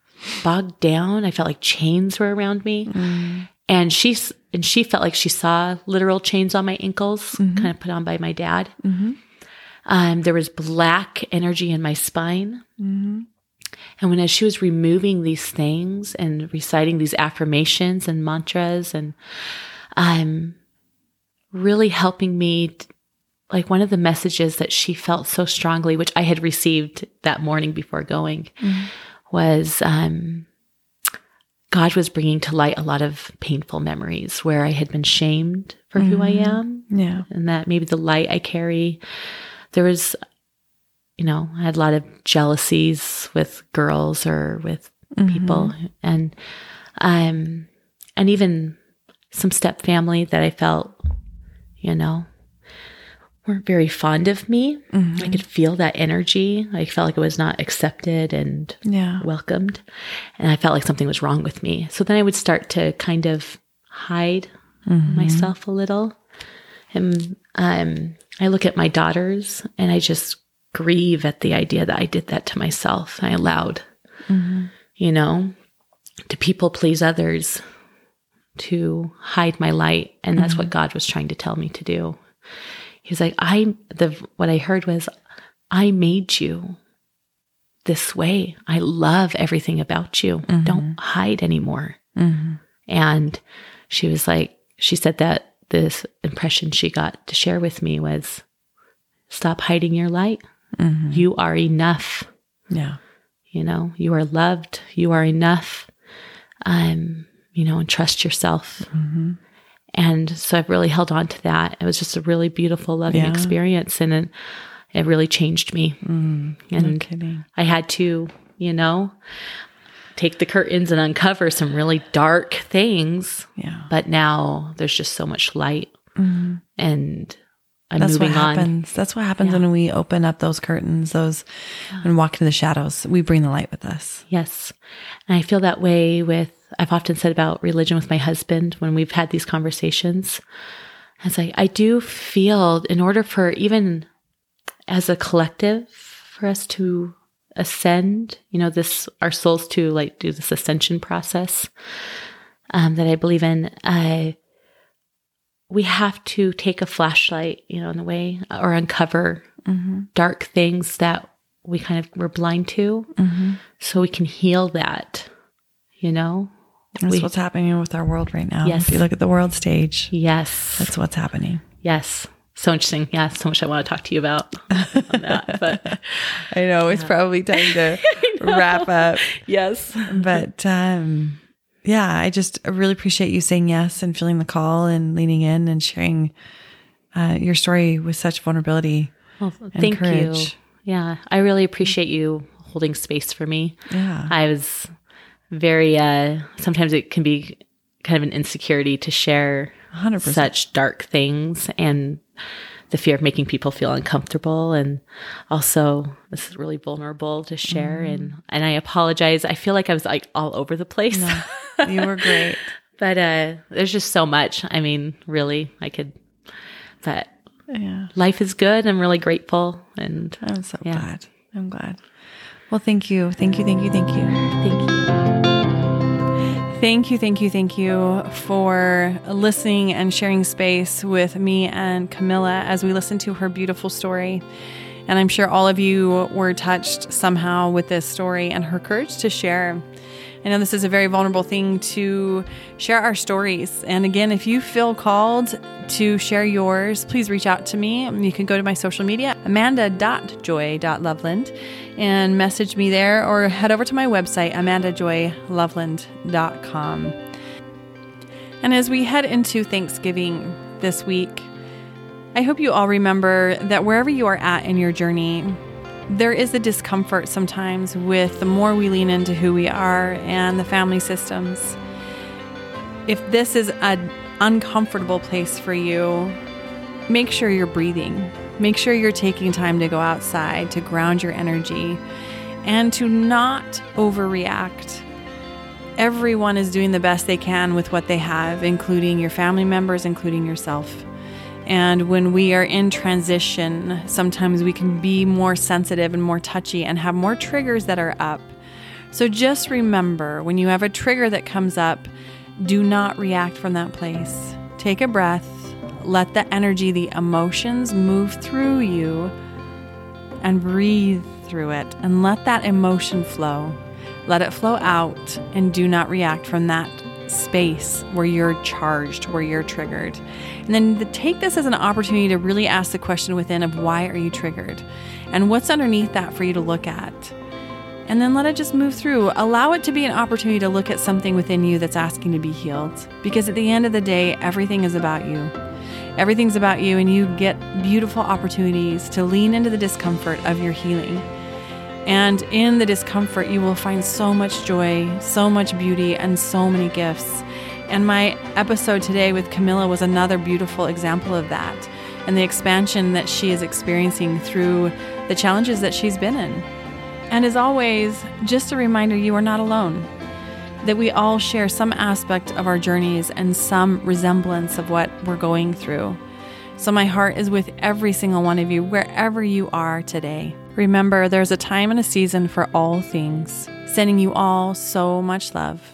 bogged down. I felt like chains were around me, mm. and she's, and she felt like she saw literal chains on my ankles, mm-hmm. kind of put on by my dad. Mm-hmm. Um, there was black energy in my spine. Mm-hmm. And when as she was removing these things and reciting these affirmations and mantras and um really helping me t- like one of the messages that she felt so strongly which I had received that morning before going was um God was bringing to light a lot of painful memories where I had been shamed for who I am Yeah. and that maybe the light I carry. There was, you know, I had a lot of jealousies with girls or with people, and um, and even some step family that I felt, you know, weren't very fond of me. I could feel that energy. I felt like I was not accepted and Yeah. welcomed, and I felt like something was wrong with me. So then I would start to kind of hide myself a little. And um, I look at my daughters and I just grieve at the idea that I did that to myself. I allowed, you know, to people please others, to hide my light. And that's what mm-hmm. God was trying to tell me to do. He's like, I, the, what I heard was, I made you this way. I love everything about you. Mm-hmm. Don't hide anymore. Mm-hmm. And she was like, she said that this impression she got to share with me was stop hiding your light. Mm-hmm. You are enough. Yeah. You know, you are loved. You are enough. Um, you know, and trust yourself. Mm-hmm. And so I've really held on to that. It was just a really beautiful, loving Yeah. experience. And it, it really changed me. Mm-hmm. No And kidding. I had to, you know, take the curtains and uncover some really dark things. Yeah. But now there's just so much light. And I'm That's what on. happens. That's what happens Yeah. when we open up those curtains, those and walk into the shadows. We bring the light with us. Yes. And I feel that way with, I've often said about religion with my husband when we've had these conversations. As like, I do feel in order for even as a collective, for us to ascend, you know, this, our souls to like do this ascension process um, that I believe in, uh, we have to take a flashlight, you know, in the way or uncover dark things that we kind of were blind to so we can heal that, you know? That's We- what's happening with our world right now. Yes. If you look at the world stage, Yes. that's what's happening. yes. So interesting. Yeah. So much I want to talk to you about on that. But I know it's probably time to wrap up. yes. But um, yeah, I just really appreciate you saying yes and feeling the call and leaning in and sharing uh, your story with such vulnerability. Well, and thank you. courage. Yeah. I really appreciate you holding space for me. Yeah. I was very, uh, sometimes it can be kind of an insecurity to share 100%. such dark things and the fear of making people feel uncomfortable and also this is really vulnerable to share and and I apologize. I feel like I was like all over the place. you were great. but uh there's just so much. I mean, really, I could but Yeah. life is good. I'm really grateful and I'm so Yeah. glad. I'm glad. Well, thank you. Thank you. Thank you. Thank you. thank you. Thank you, thank you, thank you for listening and sharing space with me and Camilla as we listen to her beautiful story. And I'm sure all of you were touched somehow with this story and her courage to share. I know this is a very vulnerable thing to share our stories. And again, if you feel called to share yours, please reach out to me. You can go to my social media, amanda.joy.loveland, and message me there or head over to my website, amandajoyloveland.com. And as we head into Thanksgiving this week, I hope you all remember that wherever you are at in your journey, there is a discomfort sometimes with the more we lean into who we are and the family systems. If this is an uncomfortable place for you, make sure you're breathing. Make sure you're taking time to go outside to ground your energy and to not overreact. Everyone is doing the best they can with what they have, including your family members, including yourself. And when we are in transition, sometimes we can be more sensitive and more touchy and have more triggers that are up. So just remember when you have a trigger that comes up, do not react from that place. Take a breath, let the energy, the emotions move through you, and breathe through it and let that emotion flow. Let it flow out and do not react from that space where you're charged, where you're triggered. And then the, take this as an opportunity to really ask the question within of why are you triggered? And what's underneath that for you to look at? And then let it just move through. Allow it to be an opportunity to look at something within you that's asking to be healed. Because at the end of the day, everything is about you. Everything's about you, and you get beautiful opportunities to lean into the discomfort of your healing. And in the discomfort, you will find so much joy, so much beauty, and so many gifts. And my episode today with Camilla was another beautiful example of that and the expansion that she is experiencing through the challenges that she's been in. And as always, just a reminder you are not alone, that we all share some aspect of our journeys and some resemblance of what we're going through. So my heart is with every single one of you, wherever you are today. Remember, there's a time and a season for all things. Sending you all so much love.